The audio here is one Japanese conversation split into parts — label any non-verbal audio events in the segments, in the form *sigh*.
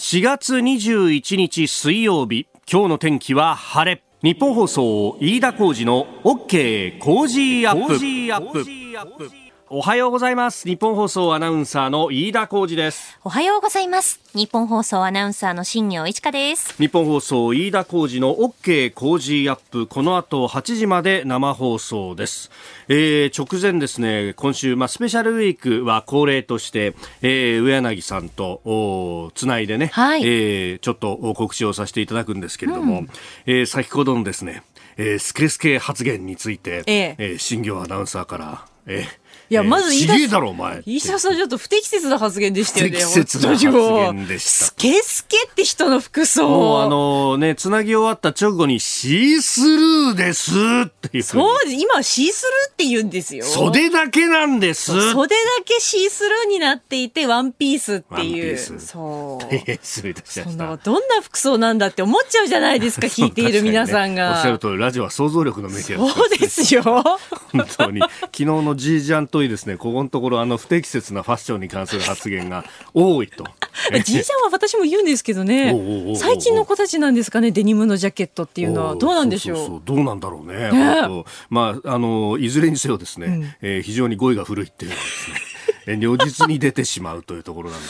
4月21日水曜日今日の天気は晴れ。ニッポン放送飯田浩司の OK コージーアップ。おはようございます。ニッポン放送アナウンサーの飯田浩司です。おはようございます。ニッポン放送アナウンサーの新行市佳です。日本放送飯田浩二の OK コージーアップ。この後8時まで生放送です。えー、直前ですね。今週、まあ、スペシャルウィークは恒例として、えー、上柳さんとつないでね、はい、えー、ちょっと告知をさせていただくんですけれども、うん、えー、先ほどのですね、えー、スケスケ発言について、ええ。えー、新業アナウンサーから、えー、いや、まず飯田さん、飯田さんちょっと不適切な発言でしたよね。不適切な発言でした。スケスケって人の服装。もうあのね、つなぎ終わった直後にシースルーですっていう。そう、今シースルーって言うんですよ。袖だけなんです。袖だけシースルーになっていて、ワンピースっていう。そう。*laughs* 失礼いたしました。どんな服装なんだって思っちゃうじゃないですか、*laughs* 聞いている皆さんが。ね、おっしゃる通り、ラジオは想像力のメディアそうですよ。*laughs* 本当に。昨日のジージャンといいですね、ここのところあの不適切なファッションに関する発言が *laughs* 多いと。*laughs* じいちゃんは私も言うんですけどね最近の子たちなんですかねデニムのジャケットっていうのはどうなんでしょう？そうどうなんだろうね。ねまああのいずれにせよですね、うん、えー、非常に語彙が古いっていうのはですね。如実に出てしまうというところなん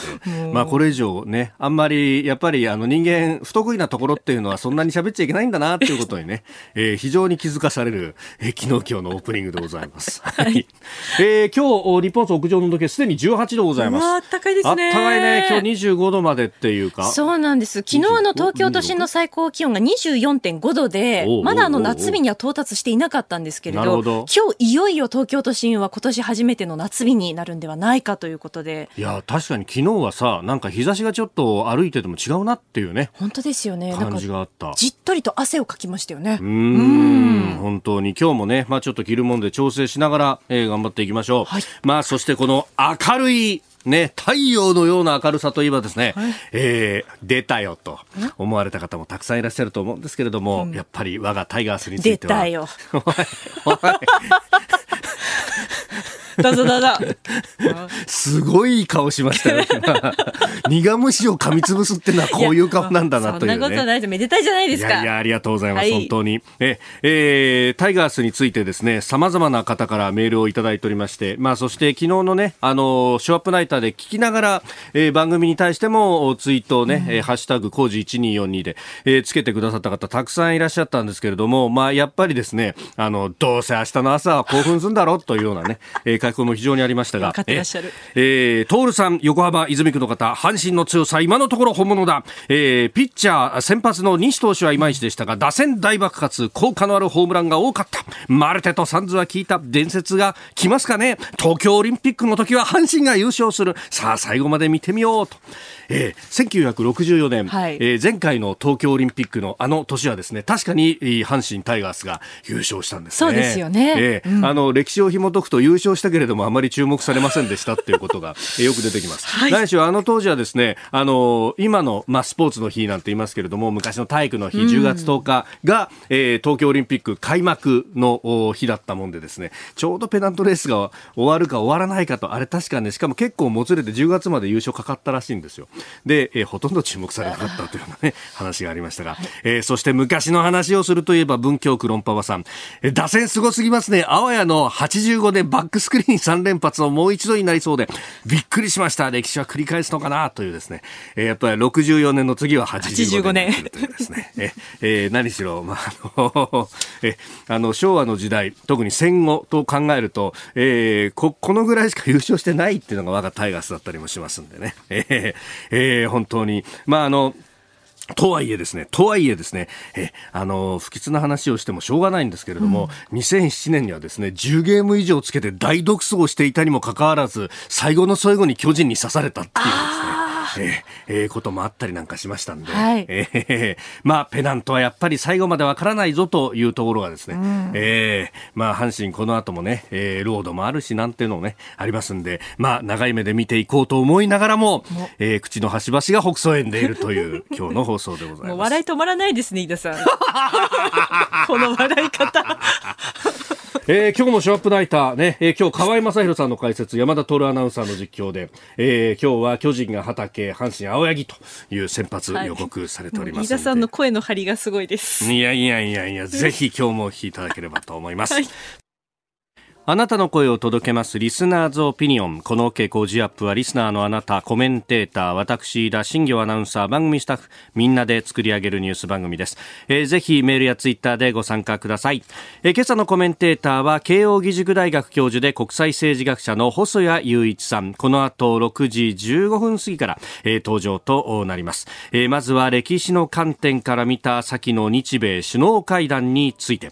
で、*laughs* まあこれ以上ね、あんまりやっぱりあの人間不得意なところっていうのはそんなに喋っちゃいけないんだなっていうことにね、*laughs* えー、非常に気づかされる、えー、昨日今日のオープニングでございます。*laughs* はい。えー、今日、日本屋上の温度計すでに18度ございます。あったかいですね。あったかいね。今日25度までっていうか。そうなんです。昨日あの東京都心の最高気温が24.5度で、まだあの夏日には到達していなかったんですけれど、ど今日いよいよ東京都心は今年初めての夏日になるんではないかということで、でいや確かに昨日はさなんか日差しがちょっと歩いてても違うなっていうね本当ですよね。感じがあった。じっとりと汗をかきましたよね。うん。本当に今日もねまあちょっと着るもんで調整しながら、えー、頑張っていきましょう、はい、まあそしてこの明るいね、太陽のような明るさといえばですね、はい、えー、出たよと思われた方もたくさんいらっしゃると思うんですけれども、うん、やっぱり我がタイガースについては。出たよ。*laughs* だぞだぞ。すごい顔しましたよ。苦虫を噛みつぶすっていうのはこういう顔なんだなという、ね、そんなことないめでたいじゃないですか。いやいや、ありがとうございます。はい、本当に。え、えー、タイガースについてですね、様々な方からメールをいただいておりまして、まあ、そして昨日のね、あの、ショーアップナイターで聞きながら、えー、番組に対してもツイートをね、うん、ハッシュタグ工事1242で、えー、つけてくださった方たくさんいらっしゃったんですけれども、まあ、やっぱりですね、あの、どうせ明日の朝は興奮するんだろうというようなね、えー、書き込みも非常にありましたが、かってらっしゃる。えー、トールさん、横浜泉区の方、阪神の強さ、今のところ本物だ。えー、ピッチャー、先発の西投手はいまいちでしたが、打線大爆発、効果のあるホームランが多かった。マルテとサンズは聞いた伝説が来ますかね東京オリンピックの時は阪神が優勝する。さあ、最後まで見てみようと。えー、1964年、はい、えー、前回の東京オリンピックのあの年はですね、確かに阪神タイガースが優勝したんですね。そうですよね。えー、うん、あの、歴史を紐解くと優勝したけれどもあまり注目されませんでしたっていうことが、えー、よく出てきます。*laughs* はい、何しろあの当時はですね、あの、今の、まあ、スポーツの日なんて言いますけれども、昔の体育の日、10月10日が、えー、東京オリンピック開幕の日だったもんでですね、ちょうどペナントレースが終わるか終わらないかと、あれ確かね、しかも結構もつれて10月まで優勝かかったらしいんですよ。で、えー、ほとんど注目されなかったというようなね、話がありましたが、はい、えー、そして昔の話をするといえば文京区論破場さん、えー、打線すごすぎますね。あわやの85でバックスクリーン3連発をもう一度になりそうで、びっくりしました。歴史は繰り返すのかなというですね、えー、やっぱり64年の次は85年というですね、ええー、何しろ、まあ、あの、*laughs* えあの、昭和の時代、特に戦後と考えると、えー、こ、このぐらいしか優勝してないっていうのが我がタイガースだったりもしますんでね、えー、えー、本当に、まあ、あの、とはいえですね、とはいえですね、え、あの、不吉な話をしてもしょうがないんですけれども、うん、2007年にはですね、10ゲーム以上つけて大独走をしていたにもかかわらず、最後の最後に巨人に刺されたっていうですね。えー、えー、こともあったりなんかしましたんで、はい、えー、まあ、ペナントはやっぱり最後までわからないぞというところがですね、うん、えー、まあ、阪神この後もね、えー、ロードもあるしなんていうのもね、ありますんで、まあ、長い目で見ていこうと思いながらも、えー、口の端々が北総園でいるという *laughs* 今日の放送でございます。もう笑い止まらないですね、飯田さん。*laughs* この笑い方。えー、今日もショップナイターね、えー、今日河合正宏さんの解説、山田徹アナウンサーの実況で、えー、今日は巨人が畑、阪神青柳という先発予告されております、はい、さんの声の張りがすごいです。いやいやいやいや、ぜひ今日もお聞きいただければと思います。はいあなたの声を届けますリスナーズオピニオン。この OK 工事アップはリスナーのあなた、コメンテーター、私、田新業アナウンサー、番組スタッフ、みんなで作り上げるニュース番組です。えー、ぜひメールやツイッターでご参加ください。えー、今朝のコメンテーターは、慶應義塾大学教授で国際政治学者の細谷雄一さん。この後6時15分過ぎから、えー、登場となります。えー、まずは歴史の観点から見た先の日米首脳会談について。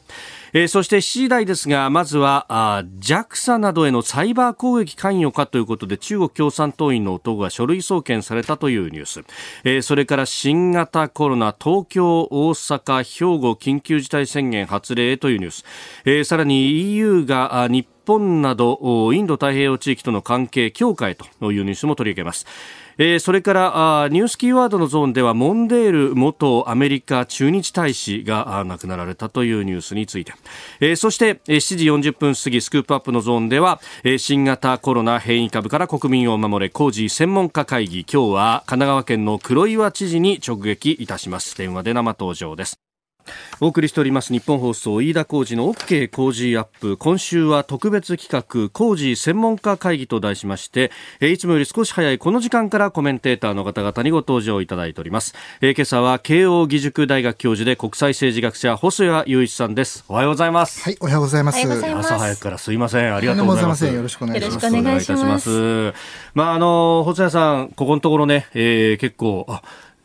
えー、そして7時台ですが、まずはあ JAXA などへのサイバー攻撃関与かということで、中国共産党員の男が書類送検されたというニュース。えー、それから新型コロナ、東京、大阪、兵庫緊急事態宣言発令というニュース。えー、さらに EU が日本などインド太平洋地域との関係強化へというニュースも取り上げます。えー、それからあニュースキーワードのゾーンではモンデール元アメリカ駐日大使が亡くなられたというニュースについて、えー、そして7時40分過ぎスクープアップのゾーンでは、えー、新型コロナ変異株から国民を守れ工事専門家会議。今日は神奈川県の黒岩知事に直撃いたします。電話で生登場です。お送りしております日本放送飯田浩二の OK 工事アップ。今週は特別企画工事専門家会議と題しましていつもより少し早いこの時間からコメンテーターの方々にご登場いただいております。今朝は慶應義塾大学教授で国際政治学者細谷雄一さんです。おはようございます。はいおはようございます。朝早くからすいません。ありがとうございます。よろしくお願いします。よろしくお願いします。まああの細谷さんここのところね、えー、結構あ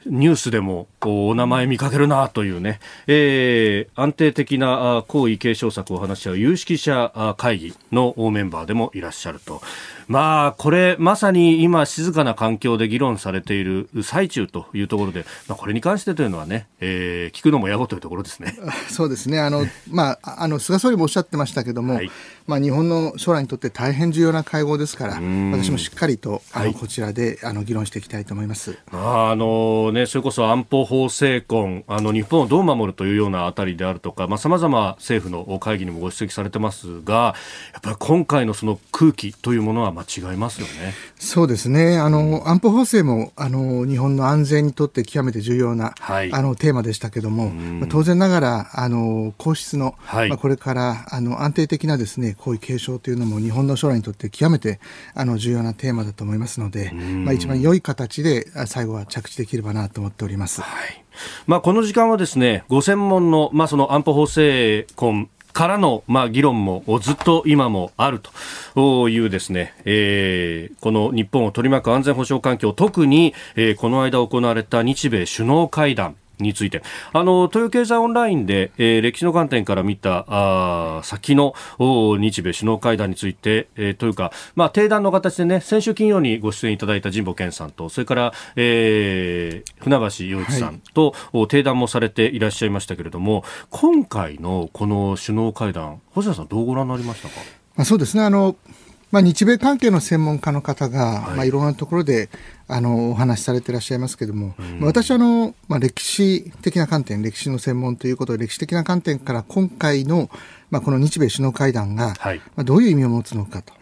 ニュースでもお名前見かけるなというね、えー、安定的な皇位継承策を話し合う有識者会議のメンバーでもいらっしゃると。まあ、これ、まさに今、静かな環境で議論されている最中というところで、まあ、これに関してというのはね、えー、聞くのも野暮というところですね。*laughs* そうですね。あの、まあ、あの、菅総理もおっしゃってましたけども、はい、まあ、日本の将来にとって大変重要な会合ですから、私もしっかりと、あの、はい、こちらで、あの、議論していきたいと思います。あのね、それこそ安保法制婚、あの、日本をどう守るというようなあたりであるとか、まあ、様々政府の会議にもご指摘されてますが、やっぱり今回のその空気というものは間違いますよね。そうですね。あの、安保法制も、あの、日本の安全にとって極めて重要な、はい、あの、テーマでしたけども、まあ、当然ながら、あの、皇室の、はい、まあ、これから、あの、安定的なですね、皇位継承というのも日本の将来にとって極めて、あの、重要なテーマだと思いますので、まあ、一番良い形で、最後は着地できればなと思っております。はいまあ、この時間はですね、ご専門の、まあ、その安保法制婚からの、まあ、議論もずっと今もあるというですね、えー、この日本を取り巻く安全保障環境、特に、えー、この間行われた日米首脳会談、について、あの、東洋経済オンラインで、えー、歴史の観点から見た、あ先の日米首脳会談について、えー、というか、まあ、定談の形でね、先週金曜にご出演いただいた神保健さんと、それから、えー、船橋洋一さんと、はい、定談もされていらっしゃいましたけれども、今回のこの首脳会談、星野さんどうご覧になりましたか？まあ、そうですね。あの、まあ、日米関係の専門家の方が、はい。まあ、いろんなところであのお話しされていらっしゃいますけれども、うん、私はあの、まあ、歴史的な観点、歴史の専門ということで、歴史的な観点から今回の、まあ、この日米首脳会談が、はい、まあ、どういう意味を持つのかと。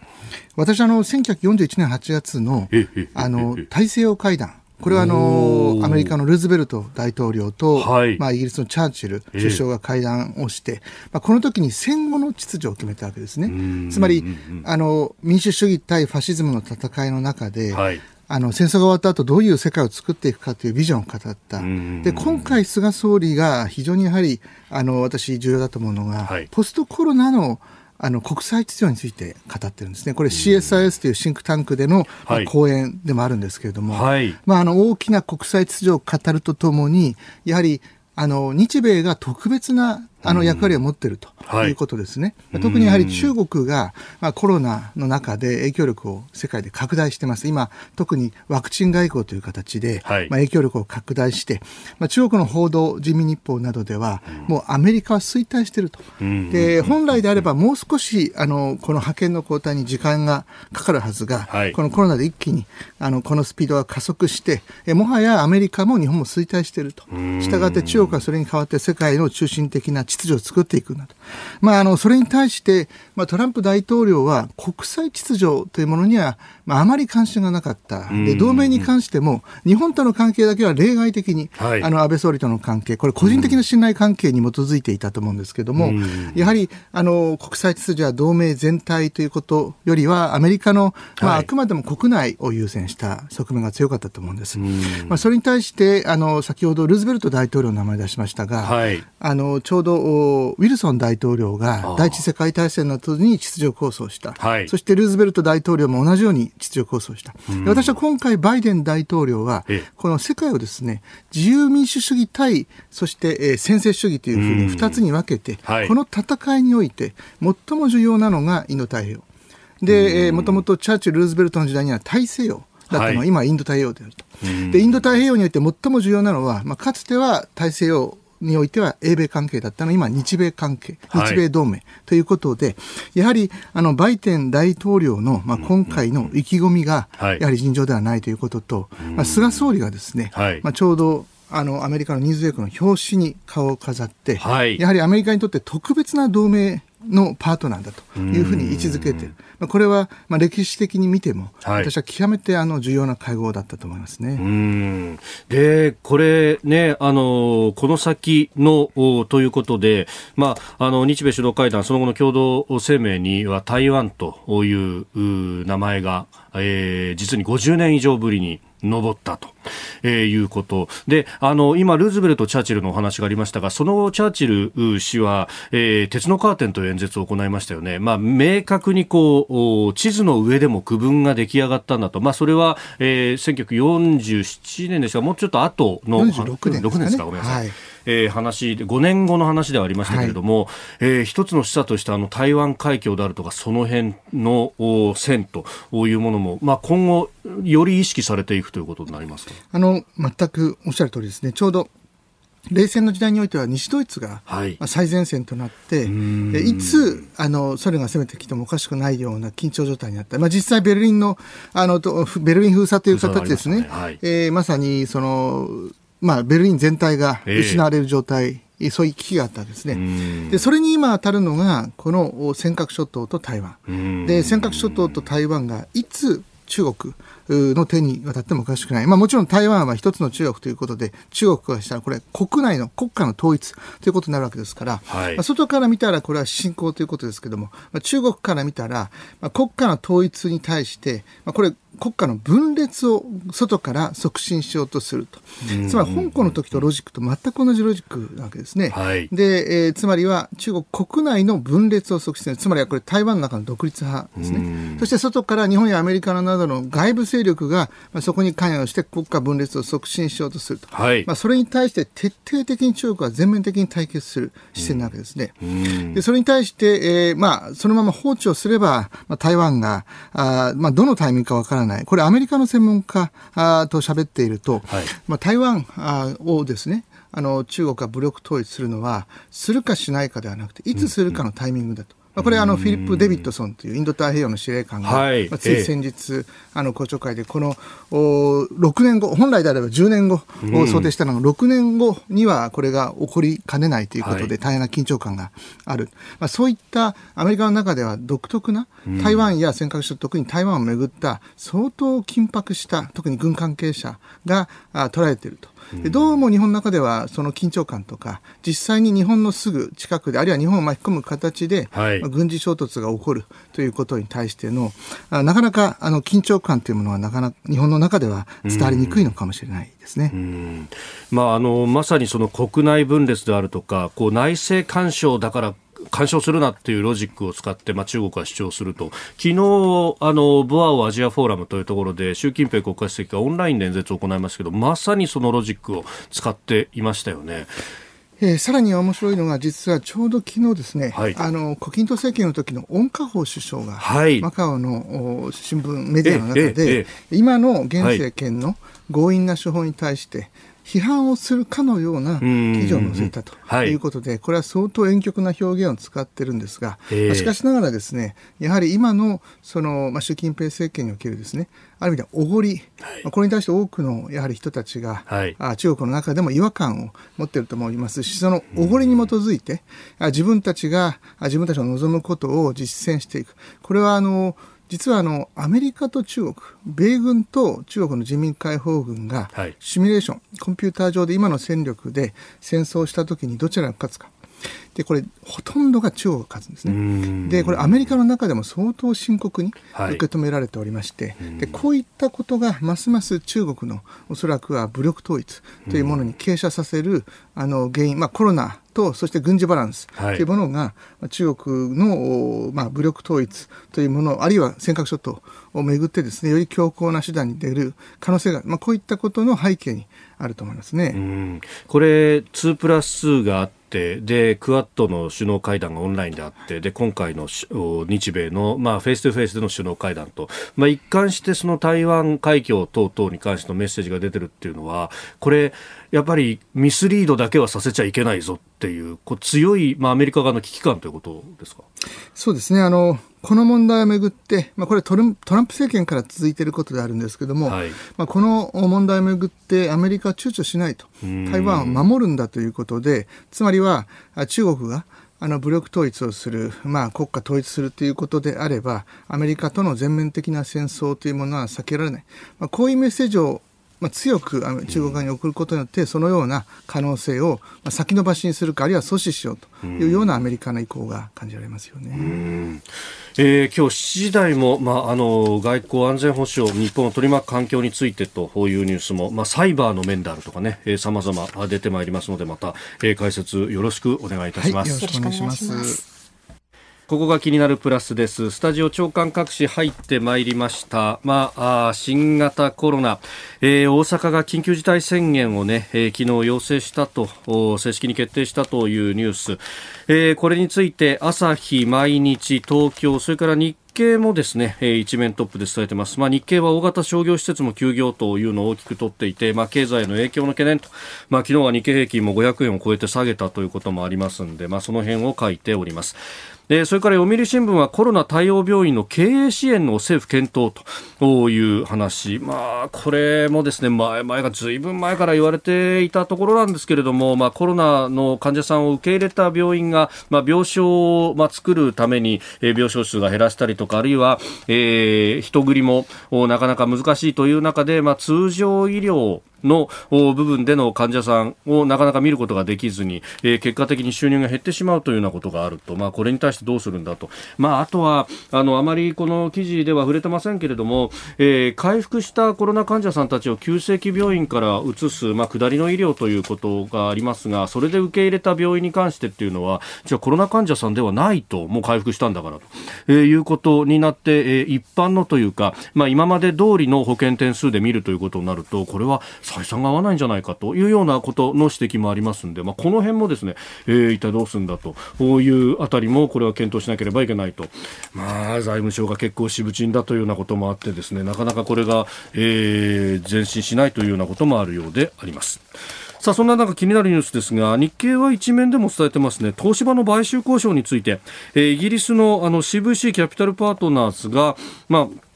私あの、1941年8月のあの大西洋会談、これはあのアメリカのルーズベルト大統領と、はい、まあ、イギリスのチャーチル首相が会談をして、まあ、この時に戦後の秩序を決めたわけですね。つまりあの民主主義対ファシズムの戦いの中で、はい、あの戦争が終わった後どういう世界を作っていくかというビジョンを語った。で今回菅総理が非常にやはりあの私重要だと思うのが、はい、ポストコロナのあの国際秩序について語ってるんですね。これ CSIS というシンクタンクでの、まあ、講演でもあるんですけれども、はい、まあ、あの大きな国際秩序を語るとともに、やはりあの日米が特別なあの役割を持っているということですね。はい、特にやはり中国が、まあ、コロナの中で影響力を世界で拡大してます。今、特にワクチン外交という形で、はい、まあ、影響力を拡大して、まあ、中国の報道、人民日報などでは、もうアメリカは衰退していると。で、本来であればもう少し、あの、この派遣の交代に時間がかかるはずが、はい、このコロナで一気に、あの、このスピードが加速して、えもはやアメリカも日本も衰退していると。したがって中国はそれに代わって世界の中心的な秩序を作っていくんだと。まあ、あの、それに対して、まあ、トランプ大統領は国際秩序というものには、まあ、あまり関心がなかった。で、同盟に関しても、日本との関係だけは例外的に、はい、あの、安倍総理との関係、これ個人的な信頼関係に基づいていたと思うんですけども、やはり、あの、国際秩序は同盟全体ということよりは、アメリカの、まあ、あくまでも国内を優先した側面が強かったと思うんです。まあ、それに対して、あの、先ほどルーズベルト大統領の名前出しましたが、はい、あの、ちょうど、ウィルソン大統領が第一次世界大戦の後に秩序構想した、はい、そしてルーズベルト大統領も同じように秩序構想した、私は今回バイデン大統領はこの世界をですね自由民主主義対そして、えー、専制主義というふうに2つに分けて、はい、この戦いにおいて最も重要なのがインド太平洋。で、えー、もともとチャーチル・ルーズベルトの時代には大西洋だったのは、今インド太平洋であると。でインド太平洋において最も重要なのは、まあ、かつては大西洋においては英米関係だったの今日米関係、日米同盟ということで、はい、やはりあのバイデン大統領の、まあ、今回の意気込みが、やはり尋常ではないということと、まあ、菅総理がですね、まあ、ちょうどあのアメリカのニューズウェークの表紙に顔を飾って、はい、やはりアメリカにとって特別な同盟のパートナーだというふうに位置づけてる。まあ、これはまあ歴史的に見ても、はい、私は極めてあの重要な会合だったと思いますね。で、これね、あの、この先のということで、まあ、あの、日米首脳会談、その後の共同声明には台湾という名前が、えー、実に50年以上ぶりに登ったと。えー、いうことであの今、ルーズベルト、チャーチルのお話がありましたがそのチャーチル氏は、えー、鉄のカーテンという演説を行いましたよね、まあ、明確にこう地図の上でも区分が出来上がったんだと、まあ、それは、えー、1947年ですがもうちょっと後の46年ですか、ね,、ですかごめんなさい。はいえー、話で5年後の話ではありましたけれども、はい、えー、一つの示唆としてあの台湾海峡であるとかその辺の線というものも、まあ、今後より意識されていくということになりますあの全くおっしゃる通りですね。ちょうど冷戦の時代においては西ドイツが最前線となって、はい、いつあのソ連が攻めてきてもおかしくないような緊張状態にあった、まあ、実際ベルリンのあのベルリン封鎖という形ですね、ま、ね。はい、えー、まさにそのまあ、ベルリン全体が失われる状態、えー、そういう危機があったんですね。で、それに今当たるのが、この尖閣諸島と台湾。で、尖閣諸島と台湾がいつ中国の手に渡ってもおかしくない。まあもちろん台湾は一つの中国ということで、中国からしたらこれ国内の国家の統一ということになるわけですから、はい、まあ、外から見たらこれは侵攻ということですけども、まあ、中国から見たら、まあ、国家の統一に対して、まあ、これ国家の分裂を外から促進しようとすると。つまり香港の時とロジックと全く同じロジックなわけですね。はい、で、えー、つまりは中国国内の分裂を促進する。つまりはこれ台湾の中の独立派ですね。そして外から日本やアメリカなどの外部勢力が、まあ、そこに関与して国家分裂を促進しようとすると。はい、まあ、それに対して徹底的に中国は全面的に対決する姿勢なわけですね。でそれに対して、えー、まあ、そのまま放置をすれば、まあ、台湾が、あまあ、どのタイミングかわからない。これアメリカの専門家あと喋っていると、はい、まあ、台湾あをですね、あの中国が武力統一するのはするかしないかではなくていつするかのタイミングだと。これあのフィリップ・デビッドソンというインド太平洋の司令官が、はい、つい先日、あの公聴会でこのお6年後本来であれば10年後を想定したのが6年後にはこれが起こりかねないということで大変な緊張感がある、まあ、そういったアメリカの中では独特な台湾や尖閣諸島特に台湾をめぐった相当緊迫した特に軍関係者が捉えていると。でどうも日本の中ではその緊張感とか実際に日本のすぐ近くであるいは日本を巻き込む形で、はい、軍事衝突が起こるということに対してのなかなかあの緊張感というものはなかなか日本の中では伝わりにくいのかもしれないですね。まあ、あのまさにその国内分裂であるとかこう内政干渉だから干渉するなっていうロジックを使って、まあ、中国は主張すると。昨日あのボアオアジアフォーラムというところで習近平国家主席がオンラインで演説を行いますけどまさにそのロジックを使っていましたよね。えー、さらに面白いのが、実はちょうど昨日ですね、はい、あの、胡錦涛政権の時の温家宝首相が、はい、マカオの新聞、メディアの中で、今の現政権の強引な手法に対して、批判をするかのような記事を載せたとい。うことで、これは相当婉曲な表現を使ってるんですが、しかしながらですね、やはり今のその、まあ、習近平政権におけるですね、ある意味でおごり、はい、これに対して多くのやはり人たちが、中国の中でも違和感を持っていると思いますし、そのおごりに基づいて、あ自分たちが自分たちの望むことを実践していく。これはあの実はあのアメリカと中国、米軍と中国の人民解放軍がシミュレーション、はい、コンピューター上で今の戦力で戦争したときにどちらが勝つか。でこれほとんどが中国が勝つんですね。でこれアメリカの中でも相当深刻に受け止められておりまして、はい、でこういったことがますます中国のおそらくは武力統一というものに傾斜させるあの原因、まあ、コロナとそして軍事バランスというものが、はい、中国の、まあ、武力統一というものあるいは尖閣諸島をめぐってですねより強硬な手段に出る可能性が、まあ、こういったことの背景にあると思いますね。これ2プラス2があってでクアッドの首脳会談がオンラインであってで今回の日米の、まあ、フェイス2フェイスでの首脳会談と、まあ、一貫してその台湾海峡等々に関してのメッセージが出てるっていうのはこれやっぱりミスリードだけはさせちゃいけないぞっていうこう強い、まあ、アメリカ側の危機感ということですか？そうですね。あのこの問題をめぐって、まあ、これトランプ政権から続いていることであるんですけれども、はい、まあ、この問題をめぐってアメリカは躊躇しないと。台湾を守るんだということでつまりは中国があの武力統一をする、まあ、国家統一するということであればアメリカとの全面的な戦争というものは避けられない、まあ、こういうメッセージをまあ、強く中国側に送ることによって、そのような可能性を先延ばしにするか、あるいは阻止しようというようなアメリカの意向が感じられますよね。えー、今日7時台も、まあ、あの外交安全保障、日本を取り巻く環境についてというニュースも、まあ、サイバーの面であるとかね、さまざま出てまいりますので、また、えー、解説よろしくお願いいたします。はい、よろしくお願いします。ここが気になるプラスです。スタジオ長官各紙入ってまいりました。まあ、あ新型コロナ、えー、大阪が緊急事態宣言をね、えー、昨日要請したと、正式に決定したというニュース。えー、これについて朝日、毎日、東京、それから日経もですね、一面トップで伝えてます。まあ、日経は大型商業施設も休業というのを大きく取っていて、まあ、経済の影響の懸念と、まあ、昨日は日経平均も500円を超えて下げたということもありますんで、まあ、その辺を書いております。でそれから読売新聞はコロナ対応病院の経営支援の政府検討という話、まあ、これもですね前々がずいぶん前から言われていたところなんですけれども、まあ、コロナの患者さんを受け入れた病院が、まあ、病床を、まあ、作るために、え、病床数が減らしたりとかあるいは、えー、人繰りもなかなか難しいという中で、まあ、通常医療の部分での患者さんをなかなか見ることができずに、えー、結果的に収入が減ってしまうというようなことがあると、まあ、これに対してどうするんだと、まあ、あとはあのあまりこの記事では触れてませんけれども、えー、回復したコロナ患者さんたちを急性期病院から移す、まあ、下りの医療ということがありますがそれで受け入れた病院に関してっていうのはじゃあコロナ患者さんではないともう回復したんだからと、えー、いうことになって、えー、一般のというか、まあ、今まで通りの保険点数で見るということになるとこれは採算が合わないんじゃないかというようなことの指摘もありますんで、まあ、この辺もですね、えー、一体どうするんだというあたりもこれは検討しなければいけないと、まあ、財務省が結構渋沈だというようなこともあってですねなかなかこれが、えー、前進しないというようなこともあるようであります。さあそんな中気になるニュースですが日経は一面でも伝えてますね東芝の買収交渉について、えー、イギリスのあの CVC キャピタルパートナーズがまあ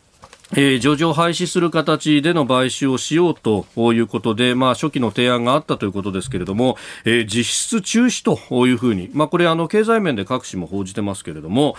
えー、上場廃止する形での買収をしようということで、まあ、初期の提案があったということですけれども、えー、実質中止というふうに、まあ、これあの経済面で各紙も報じてますけれども、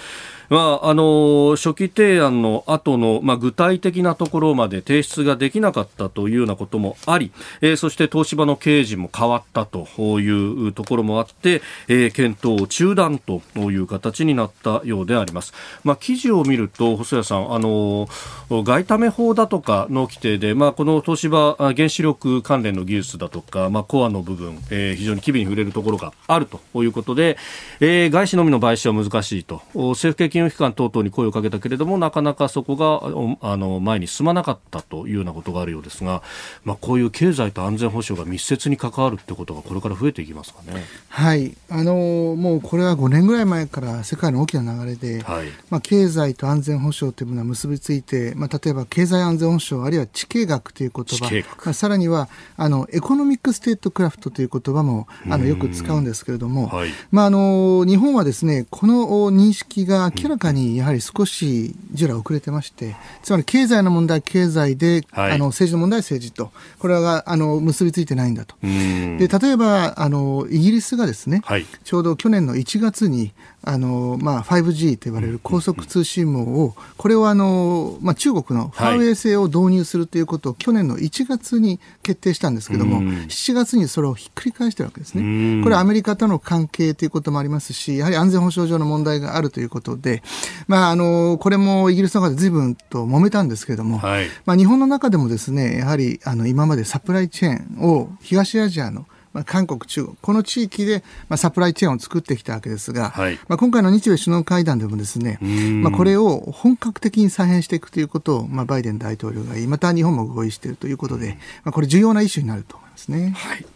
まあ、あの初期提案の後の、まあ、具体的なところまで提出ができなかったというようなこともあり、えー、そして東芝の経営陣も変わったというところもあって、えー、検討中断という形になったようであります。まあ、記事を見ると細谷さん、あの外為法だとかの規定で、まあ、この東芝原子力関連の技術だとか、まあ、コアの部分、えー、非常に機微に触れるところがあるということで、えー、外資のみの買収は難しいと政府系金融機関等々に声をかけたけれどもなかなかそこがあの前に進まなかったというようなことがあるようですが、まあ、こういう経済と安全保障が密接に関わるってことがこれから増えていきますかね。はい。あのもうこれは5年ぐらい前から世界の大きな流れで、はい、まあ、経済と安全保障というものは結びついて、まあ、例えば経済安全保障あるいは地経学という言葉、まあ、さらにはあのエコノミックステートクラフトという言葉もあのよく使うんですけれども、はい、まあ、あの日本はですねこの認識が明らかにやはり少し従来遅れてまして、つまり経済の問題経済で、はい、あの政治の問題政治と。これはあの結びついてないんだと。で例えばあのイギリスがですね、はい、ちょうど去年の1月にあの、まあ、5G と言われる高速通信網を、これをあの、まあ、中国のファーウェイ製を導入するということを去年の1月に決定したんですけども、7月にそれをひっくり返してるわけですね。これはアメリカとの関係ということもありますし、やはり安全保障上の問題があるということで、まあ、あの、これもイギリスの中で随分と揉めたんですけれども、はい、まあ、日本の中でもですね、やはりあの今までサプライチェーンを東アジアのまあ、韓国、中国、この地域で、まあ、サプライチェーンを作ってきたわけですが、はい、まあ、今回の日米首脳会談でもですね、まあ、これを本格的に再編していくということを、まあ、バイデン大統領が言い、また日本も合意しているということで、まあ、これ重要なイシューになると思いますね。はい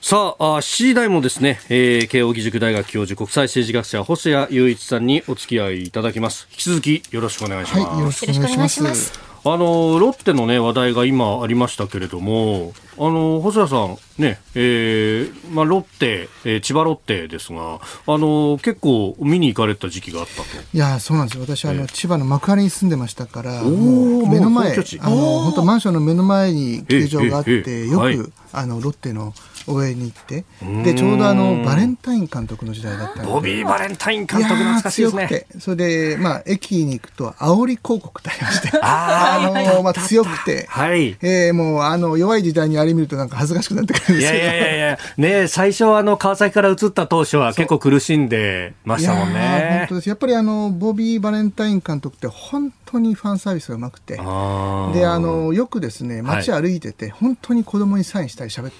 さあ、7時台もですね、えー、慶応義塾大学教授、国際政治学者、細谷雄一さんにお付き合いいただきます。引き続きよろしくお願いします。はい、よろしくお願いします。あのロッテの、ね、話題が今ありましたけれども、あの細谷さん、ねえーまあ、ロッテ、えー、千葉ロッテですが、あの結構見に行かれた時期があったと。いやそうなんです私、あの、千葉の幕張に住んでましたから、目の前、あの本当、マンションの目の前に球場があって、よく、はい、あのロッテの応援に行ってでちょうどあのバレンタイン監督の時代だったボビー・バレンタイン監督懐かしいですねそれで、まあ、駅に行くと煽り広告とありまして。*laughs* あの、まあ、強くて、はい。えー、もうあの弱い時代にあれ見るとなんか恥ずかしくなってくるんですけどいやいやいや。ね最初あの川崎から移った当初は結構苦しんでましたもんね。本当です。やっぱりあのボビー・バレンタイン監督って本当にファンサービスがうまくて。であのよくですね街歩いてて、はい、本当に子供にサインしたり喋って。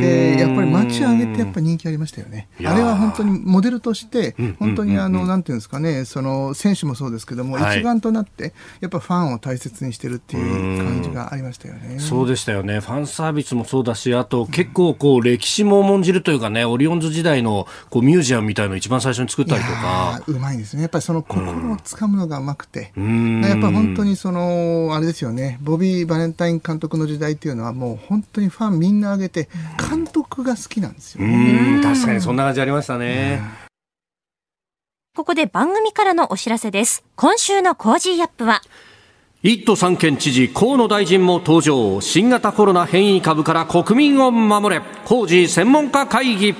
でやっぱり街上げてやっぱ人気ありましたよね。あれは本当にモデルとして本当にあのなんていうんですかねその選手もそうですけども、はい、一丸となってやっぱファンを大切にしてるっていう感じがありましたよね。そうでしたよね。ファンサービスもそうだしあと結構こう歴史も重んじるというかねオリオンズ時代のこうミュージアムみたいのを一番最初に作ったりとか。うまいですね。やっぱりその心をつかむのがうまくて、うんやっぱり本当にその、あれですよね、ボビー・バレンタイン監督の時代っていうのは、もう本当にファンみんな挙げて、監督が好きなんですよね。確かにそんな感じありましたね。ここで番組からのお知らせです。今週のコージーアップは、一都三県知事河野大臣も登場。新型コロナ変異株から国民を守れ。コージー専門家会議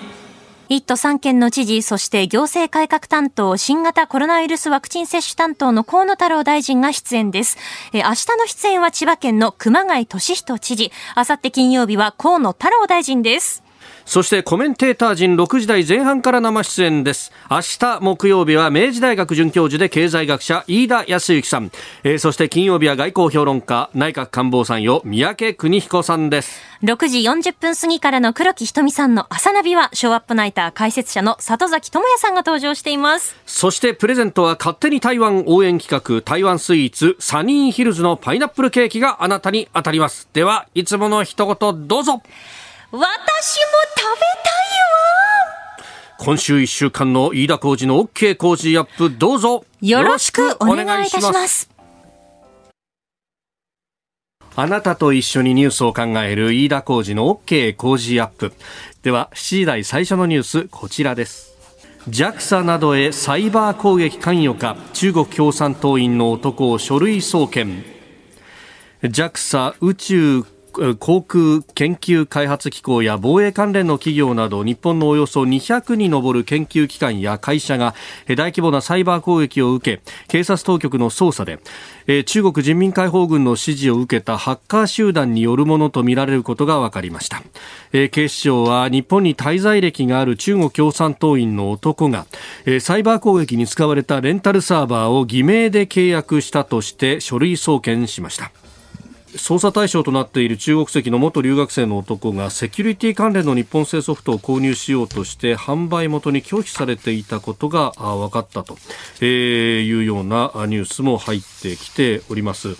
一都三県の知事、そして行政改革担当、新型コロナウイルスワクチン接種担当の河野太郎大臣が出演です。え明日の出演は千葉県の熊谷俊人知事、あさって金曜日は河野太郎大臣です。そしてコメンテーター陣6時台前半から生出演です。明日木曜日は明治大学准教授で経済学者飯田康之さん、えー、そして金曜日は外交評論家内閣官房参与三宅邦彦さんです。6時40分過ぎからの黒木ひとみさんの朝ナビはショーアップナイター解説者の里崎智也さんが登場しています。そしてプレゼントは勝手に台湾応援企画台湾スイーツサニーヒルズのパイナップルケーキがあなたに当たります。ではいつもの一言どうぞ私も食べたいわ。今週1週間の飯田浩二の OK 工事アップどうぞ。よろしくお願いいたします。あなたと一緒にニュースを考える飯田浩二の OK 工事アップ。では7時台最初のニュースこちらです。JAXA などへサイバー攻撃関与か。中国共産党員の男を書類送検。JAXA 宇宙航空研究開発機構や防衛関連の企業など日本のおよそ200に上る研究機関や会社が大規模なサイバー攻撃を受け警察当局の捜査で中国人民解放軍の指示を受けたハッカー集団によるものとみられることが分かりました。警視庁は日本に滞在歴がある中国共産党員の男がサイバー攻撃に使われたレンタルサーバーを偽名で契約したとして書類送検しました。捜査対象となっている中国籍の元留学生の男がセキュリティ関連の日本製ソフトを購入しようとして販売元に拒否されていたことが分かったというようなニュースも入ってきております。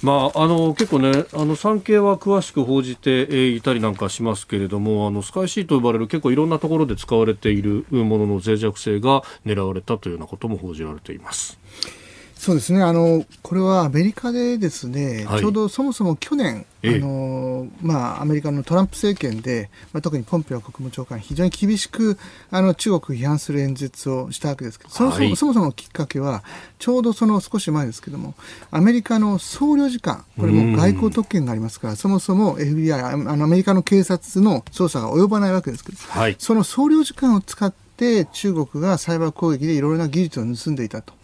まあ、あの結構ね、あの産経は詳しく報じていたりなんかしますけれども、あのスカイシーと呼ばれる結構いろんなところで使われているものの脆弱性が狙われたというようなことも報じられています。そうですね。あのこれはアメリカでですね、はい、ちょうどそもそも去年、あのまあ、アメリカのトランプ政権で、まあ、特にポンペオ国務長官、非常に厳しくあの中国を批判する演説をしたわけですけど、そもそもはい、そもそもきっかけは、ちょうどその少し前ですけども、アメリカの総領事館、これも外交特権がありますから、そもそも FBI、あのアメリカの警察の捜査が及ばないわけですけど、はい、その総領事館を使って中国がサイバー攻撃でいろいろな技術を盗んでいたと。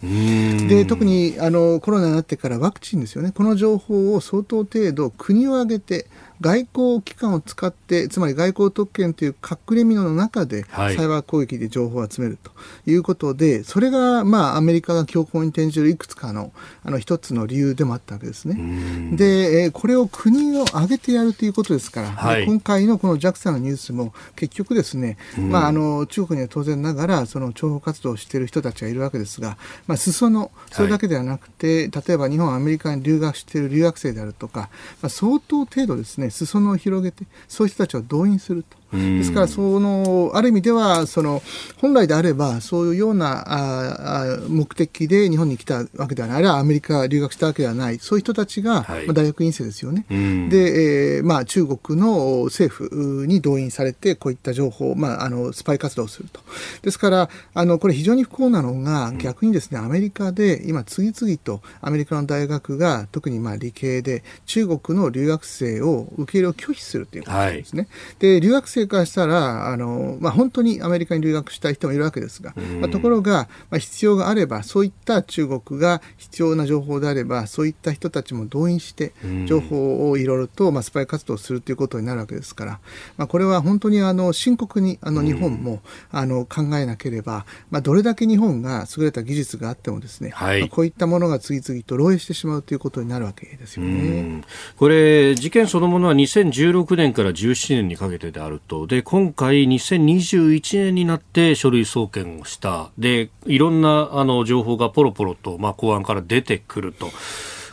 で特にあのコロナになってからワクチンですよね、この情報を相当程度国を挙げて外交機関を使って、つまり外交特権という隠れ蓑の中で、サイバー攻撃で情報を集めるということで、はい、それが、まあ、アメリカが強硬に転じるいくつかの、あの、一つの理由でもあったわけですね。で、えこれを国を挙げてやるということですから、はい、今回のこの JAXA のニュースも、結局ですね、まあ、あの、中国には当然ながら、その諜報活動をしている人たちがいるわけですが、まあ、裾野、それだけではなくて、はい、例えば日本、アメリカに留学している留学生であるとか、まあ、相当程度ですね、裾野を広げて、そういう人たちを動員すると。ですから、その、ある意味では、その、本来であれば、そういうようなあ目的で日本に来たわけではない、あるいはアメリカ留学したわけではない、そういう人たちが、はい、まあ、大学院生ですよね。で、えー、まあ、中国の政府に動員されて、こういった情報、まあ、あの、スパイ活動をすると。ですから、あの、これ非常に不幸なのが、逆にですね、アメリカで、今、次々とアメリカの大学が、特にまあ理系で、中国の留学生を受け入れを拒否するということですね。はい、で、留学生生からしたら、あの、まあ、本当にアメリカに留学したい人もいるわけですが、まあ、ところが、まあ、必要があれば、そういった中国が必要な情報であれば、そういった人たちも動員して、情報をいろいろと、まあ、スパイ活動をするということになるわけですから、まあ、これは本当にあの深刻にあの日本も、あの考えなければ、まあ、どれだけ日本が優れた技術があってもですね、はい、まあ、こういったものが次々と漏洩してしまうということになるわけですよね。これ、事件そのものは2016年から17年にかけてであると、で、今回2021年になって書類送検をした。で、いろんなあの情報がポロポロと、まあ、公安から出てくると。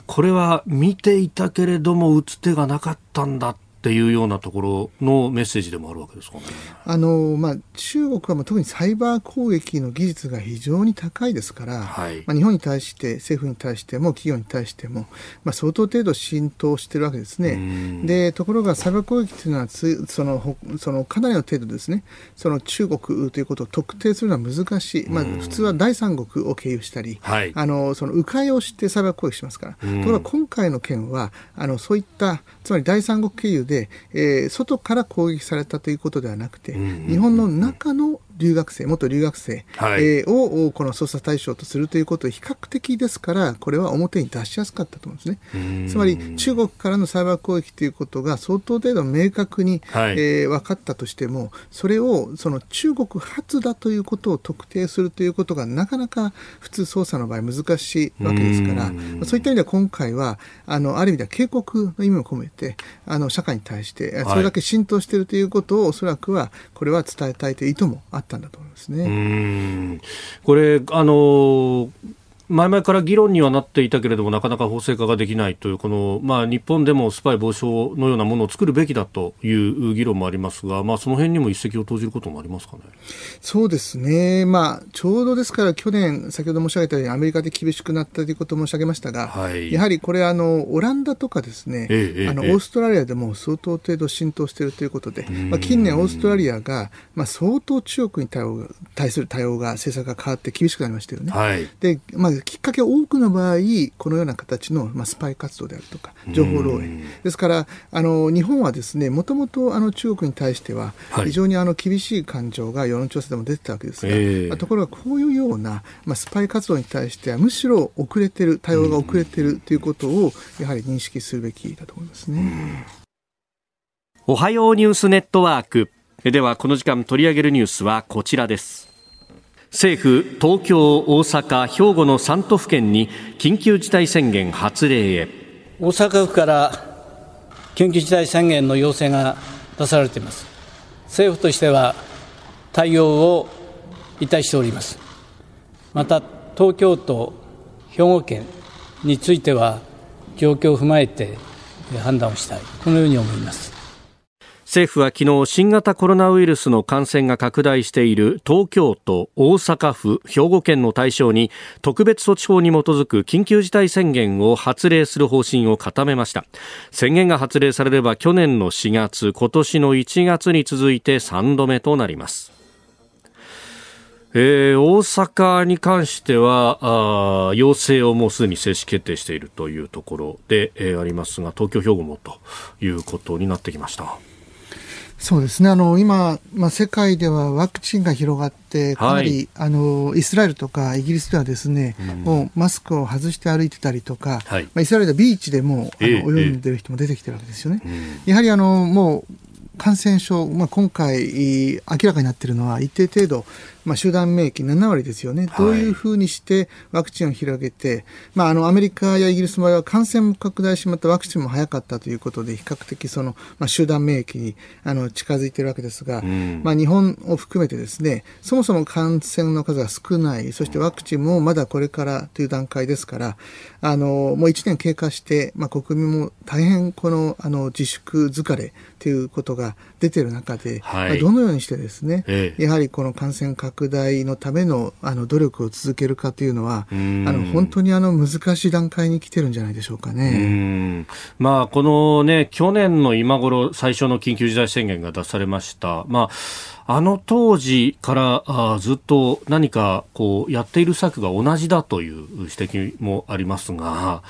これは見ていたけれども打つ手がなかったんだっていうようなところのメッセージでもあるわけですかね。あのまあ、中国は特にサイバー攻撃の技術が非常に高いですから、はい、まあ、日本に対して、政府に対しても企業に対しても、まあ、相当程度浸透しているわけですね。でところがサイバー攻撃というのはつそのそのかなりの程度ですね、その中国ということを特定するのは難しい、まあ、普通は第三国を経由したり、はい、あのその迂回をしてサイバー攻撃しますから、ところが今回の件はあのそういったつまり第三国経由で、えー、外から攻撃されたということではなくて、日本の中の留学生、元留学生、はい、えー、をこの捜査対象とするということは比較的ですから、これは表に出しやすかったと思うんですね。つまり、中国からのサイバー攻撃ということが相当程度明確に、はい、えー、分かったとしても、それをその中国発だということを特定するということがなかなか普通捜査の場合難しいわけですから、そういった意味では今回は、あの、ある意味では警告の意味を込めて、あの、社会に対して、それだけ浸透しているということを、おそらくは、これは伝えたいという意図もあったたんだと思いますね。これあの前々から議論にはなっていたけれども、なかなか法制化ができないという、この、まあ、日本でもスパイ防止法のようなものを作るべきだという議論もありますが、まあ、その辺にも一石を投じることもありますかね？そうですね。まあ、ちょうどですから去年、先ほど申し上げたようにアメリカで厳しくなったということを申し上げましたが、はい、やはりこれ、あの、オランダとかですね、ええ、あの、オーストラリアでも相当程度浸透しているということで、まあ、近年オーストラリアが、まあ、相当中国に対応対する対応が、政策が変わって厳しくなりましたよね。はい、で、まあ、きっかけ多くの場合、このような形の、まあ、スパイ活動であるとか、情報漏洩。ですから、あの、日本はですね、もともとあの中国に対しては、非常にあの厳しい感情が世論調査でも出てたわけですが、まあ、ところがこういうような、まあ、スパイ活動に対しては、むしろ遅れてる、対応が遅れてるということを、やはり認識するべきだと思いますね。おはようニュースネットワーク。では、この時間取り上げるニュースはこちらです。政府、東京、大阪、兵庫の3都府県に緊急事態宣言発令へ大阪府から緊急事態宣言の要請が出されています。政府としては対応をいたしております。また、東京都、兵庫県については、状況を踏まえて判断をしたい、このように思います。政府は昨日新型コロナウイルスの感染が拡大している東京都、大阪府、兵庫県の対象に特別措置法に基づく緊急事態宣言を発令する方針を固めました宣言が発令されれば去年の4月今年の1月に続いて3度目となりますえー、大阪に関してはあ要請をもうすでに正式決定しているというところで、えー、ありますが東京、兵庫もということになってきました。そうですね。あの、今、まあ、世界ではワクチンが広がって、かなり、はい、あの、イスラエルとかイギリスではですね、うん、もうマスクを外して歩いてたりとか、はい、まあ、イスラエルではビーチでも、あの、泳いでる人も出てきてるわけですよね。やはり、あの、もう、感染症、まあ、今回明らかになっているのは一定程度、まあ、集団免疫7割ですよね、どういうふうにしてワクチンを広げて、まあ、あのアメリカやイギリスの場合は感染も拡大しまたワクチンも早かったということで比較的その、まあ、集団免疫にあの近づいているわけですが、うん、まあ、日本を含めてですねそもそも感染の数が少ないそしてワクチンもまだこれからという段階ですからあのもう1年経過して、まあ、国民も大変このあの自粛疲れということが出ている中で、はい、まあ、どのようにしてですね、ええ、やはりこの感染拡拡大のためのあの努力を続けるかというのは、あの本当にあの難しい段階に来てるんじゃないでしょうかね。まあ、このね、去年の今頃、最初の緊急事態宣言が出されました。まああの当時からあずっと何かこうやっている策が同じだという指摘もありますが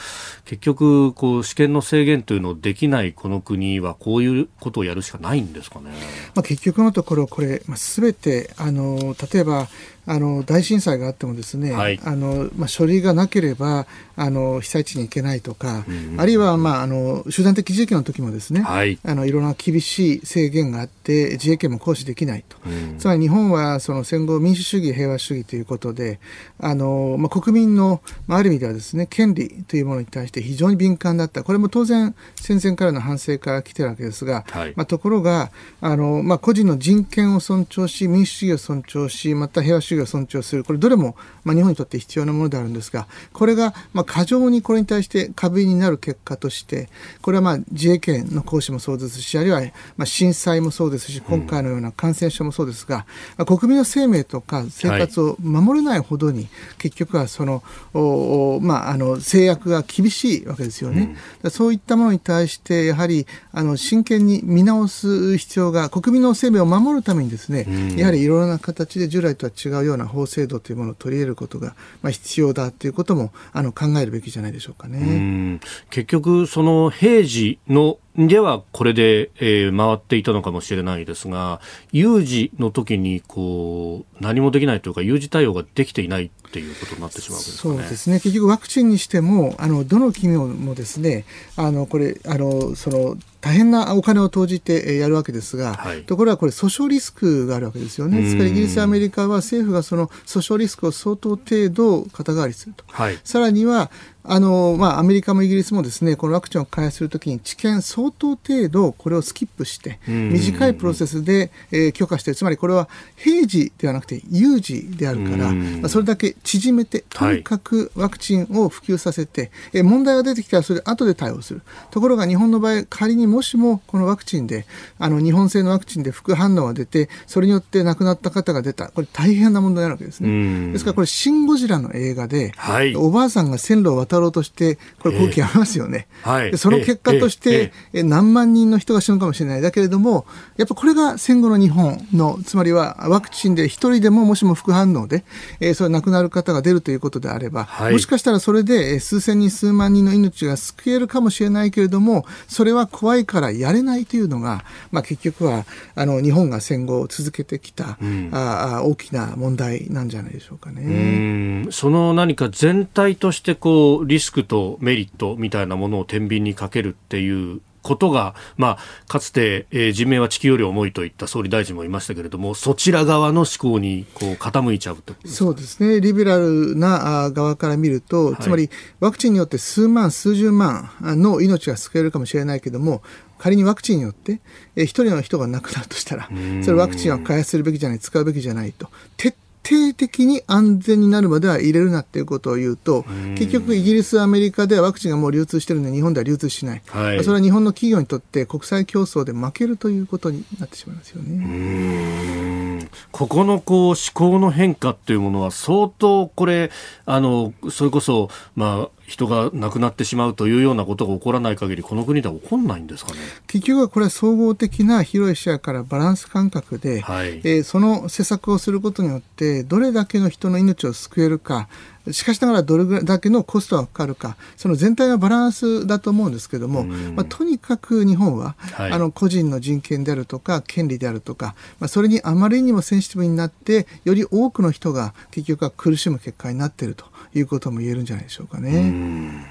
結局こう試験の制限というのをできないこの国はこういうことをやるしかないんですかね。まあ、結局のところこれ、まあ、全てあの例えばあの大震災があってもですね、はい、あのまあ、書類がなければあの被災地に行けないとか、うん、あるいは、まあ、あの集団的自衛権の時もですね、はい、あのいろんな厳しい制限があって自衛権も行使できないと、うん、つまり日本はその戦後民主主義平和主義ということであの、まあ、国民の、まあ、ある意味ではですね権利というものに対して非常に敏感だった。これも当然戦前からの反省から来てるわけですが、はい、まあ、ところがあの、まあ、個人の人権を尊重し民主主義を尊重しまた平和主義を尊重する。これどれも、まあ、日本にとって必要なものであるんですがこれが、まあ、過剰にこれに対して過敏になる結果としてこれはまあ自衛権の行使もそうですしあるいはまあ震災もそうですし今回のような感染症もそうですが、うん、国民の生命とか生活を守れないほどに、結局はそのお、まあ、あの制約が厳しいわけですよね。うん、そういったものに対してやはりあの真剣に見直す必要が国民の生命を守るためにですね、うん、やはりいろいろな形で従来とは違うような法制度というものを取り入れることが、まあ、必要だということもあの考えるべきじゃないでしょうかね。結局その平時のではこれで、えー、回っていたのかもしれないですが有事の時にこう何もできないというか有事対応ができていないっていうことになってしまうわけですか、ね、そうですね。結局ワクチンにしてもあのどの企業もですねあのこれあのその大変なお金を投じてやるわけですが、はい、ところがこれ訴訟リスクがあるわけですよね。ですからイギリス、アメリカは政府がその訴訟リスクを相当程度肩代わりすると。はい、さらにはあのまあ、アメリカもイギリスもですねこのワクチンを開発するときに治験相当程度これをスキップして短いプロセスで、えー、許可してつまりこれは平時ではなくて有事であるから、まあ、それだけ縮めてとにかくワクチンを普及させて、はい、え問題が出てきたらそれで後で対応する。ところが日本の場合仮にもしもこのワクチンであの日本製のワクチンで副反応が出てそれによって亡くなった方が出た。これ大変な問題なわけですね。ですからこれ「シン・ゴジラ」の映画で、はい、おばあさんが線路を渡ろうとして、これ、攻撃ありますよね。はい、その結果として、え何万人の人が死ぬかもしれない。だけれども、やっぱこれが戦後の日本の、つまりはワクチンで一人でももしも副反応で、えー、それ亡くなる方が出るということであれば、はい、もしかしたらそれで数千人、数万人の命が救えるかもしれないけれども、それは怖いからやれないというのが、まあ、結局はあの日本が戦後続けてきた、うん、あ大きな問題なんじゃないでしょうかね。その何か全体としてこうリスククとメリットみたいなものを天秤にかけるっていうことが、まあ、かつて、えー、人命は地球より重いといった総理大臣もいましたけれども、そちら側の思考にこう傾いちゃうと。そうですね、リベラルな側から見ると、はい、つまりワクチンによって数万、数十万の命が救えるかもしれないけれども、仮にワクチンによって、えー、一人の人が亡くなるとしたら、それワクチンは開発するべきじゃない、使うべきじゃないと、徹定的に安全になるまでは入れるなっていうことを言うと、結局イギリス、アメリカではワクチンがもう流通してるので日本では流通しない、はい、それは日本の企業にとって国際競争で負けるということになってしまいますよね。ここのこう思考の変化っていうものは相当これ、あの、それこそ、まあ、人が亡くなってしまうというようなことが起こらない限りこの国では起こらないんですかね。結局はこれは総合的な広い視野からバランス感覚で、はい、えー、その施策をすることによってどれだけの人の命を救えるかしかしながらどれだけのコストがかかるか、その全体のバランスだと思うんですけども、まあ、とにかく日本は、はい、あの個人の人権であるとか、権利であるとか、まあ、それにあまりにもセンシティブになって、より多くの人が結局は苦しむ結果になっているということも言えるんじゃないでしょうかね。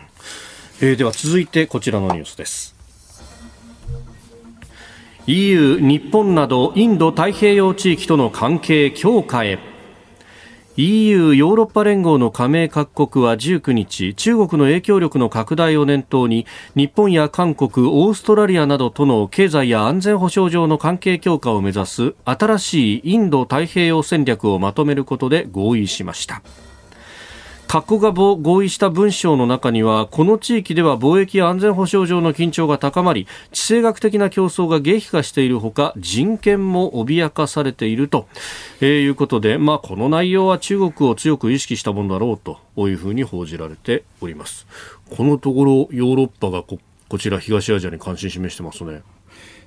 えー、では続いてこちらのニュースです。EU、日本などインド太平洋地域との関係強化へ EU= ヨーロッパ連合の加盟各国は19日中国の影響力の拡大を念頭に日本や韓国オーストラリアなどとの経済や安全保障上の関係強化を目指す新しいインド太平洋戦略をまとめることで合意しました各国が合意した文章の中にはこの地域では貿易や安全保障上の緊張が高まり地政学的な競争が激化しているほか人権も脅かされていると、えー、いうことで、まあ、この内容は中国を強く意識したものだろうというふうに報じられております。このところヨーロッパがここちら東アジアに関心示してますね。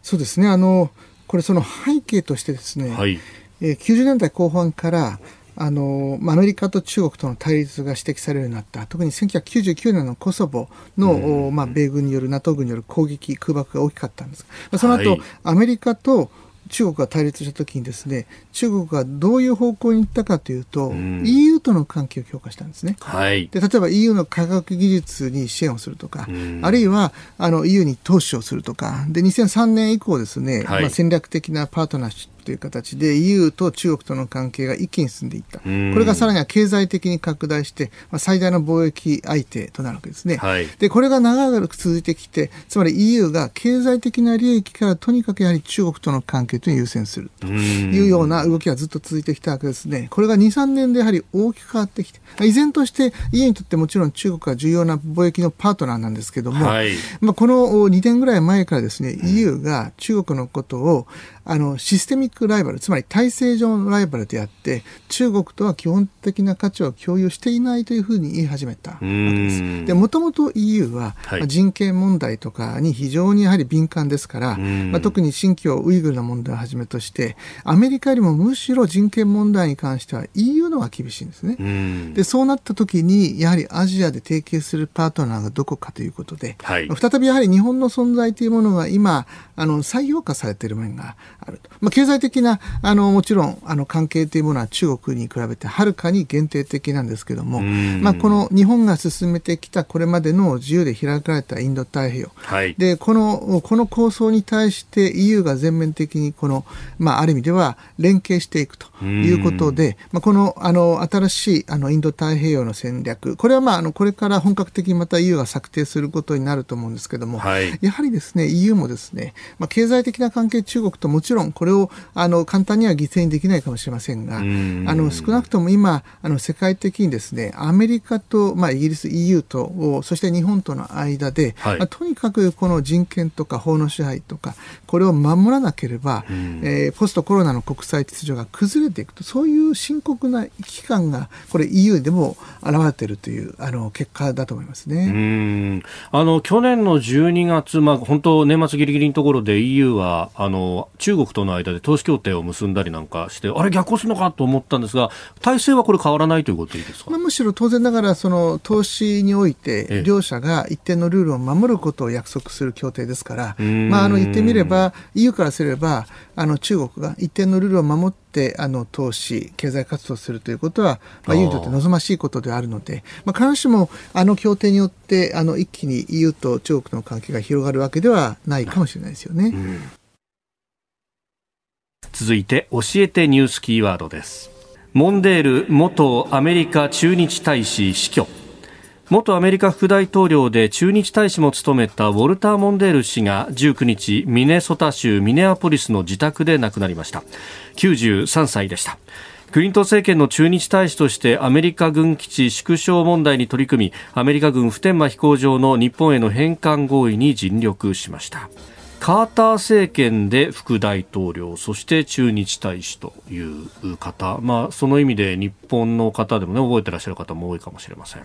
そうですね。あのこれその背景としてですね、はい。えー、90年代後半からあのアメリカと中国との対立が指摘されるようになった。特に1999年のコソボの、まあ、米軍による NATO 軍による攻撃空爆が大きかったんです。その後、はい、アメリカと中国が対立した時にですね中国がどういう方向に行ったかというと、うん、EU との関係を強化したんですね、はい、で例えば EU の科学技術に支援をするとか、うん、あるいはあの EU に投資をするとか。で2003年以降ですね、はい、まあ、戦略的なパートナーシップという形で EU と中国との関係が一気に進んでいった。これがさらには経済的に拡大して、まあ、最大の貿易相手となるわけですね。はい、で、これが長く続いてきて、つまり EU が経済的な利益からとにかくやはり中国との関係というのを優先するというような動きがずっと続いてきたわけですね。これが2、3年でやはり大きく変わってきて、依然として EU にとってもちろん中国は重要な貿易のパートナーなんですけども、はい、まあ、この2年ぐらい前からですね、EU が中国のことをあのシステミックライバルつまり体制上のライバルであって中国とは基本的な価値を共有していないというふうに言い始めたわけです。でもともと EU は、はい、人権問題とかに非常にやはり敏感ですから、まあ、特に新疆ウイグルの問題をはじめとしてアメリカよりもむしろ人権問題に関しては EU の方が厳しいんですね。でそうなった時にやはりアジアで提携するパートナーがどこかということで、はい、再びやはり日本の存在というものが今あの再評価されている面があると。まあ、経済的な、あの、もちろん、あの、関係というものは中国に比べてはるかに限定的なんですけども、まあ、この日本が進めてきたこれまでの自由で開かれたインド太平洋。はい、で、この、この構想に対して EU が全面的にこの、まあ、ある意味では連携していくということで、まあ、この、あの、新しい、あの、インド太平洋の戦略、これはまあ、あの、これから本格的にまた EU が策定することになると思うんですけども、はい、やはりですね、EU もですね、まあ、経済的な関係中国ともちろんこれをあの簡単には犠牲にできないかもしれませんが、あの少なくとも今あの世界的にですねアメリカと、まあ、イギリス EU とそして日本との間で、はい、まあ、とにかくこの人権とか法の支配とかこれを守らなければ、えー、ポストコロナの国際秩序が崩れていくとそういう深刻な危機感がこれ EU でも現れているというあの結果だと思いますね。あの去年の12月、まあ、本当年末ぎりぎりのところで EU はあの中国との間で投資協定を結んだりなんかして、あれ、逆行するのかと思ったんですが、体制はこれ、変わらないということでいいですか、まあ、むしろ当然ながら、その投資において、両者が一定のルールを守ることを約束する協定ですから、まあ、あの言ってみれば、EU からすれば、あの中国が一定のルールを守ってあの投資、経済活動するということは、まあ、EU にとって望ましいことであるので、まあ、必ずしもあの協定によってあの一気に EU と中国の関係が広がるわけではないかもしれないですよね。うん続いて教えてニュースキーワードです。モンデール元アメリカ駐日大使死去。元アメリカ副大統領で駐日大使も務めたウォルター・モンデール氏が19日ミネソタ州ミネアポリスの自宅で亡くなりました。93歳でした。クリント政権の駐日大使としてアメリカ軍基地縮小問題に取り組みアメリカ軍普天間飛行場の日本への返還合意に尽力しました。カーター政権で副大統領そして駐日大使という方、まあ、その意味で日本の方でもね覚えてらっしゃる方も多いかもしれません。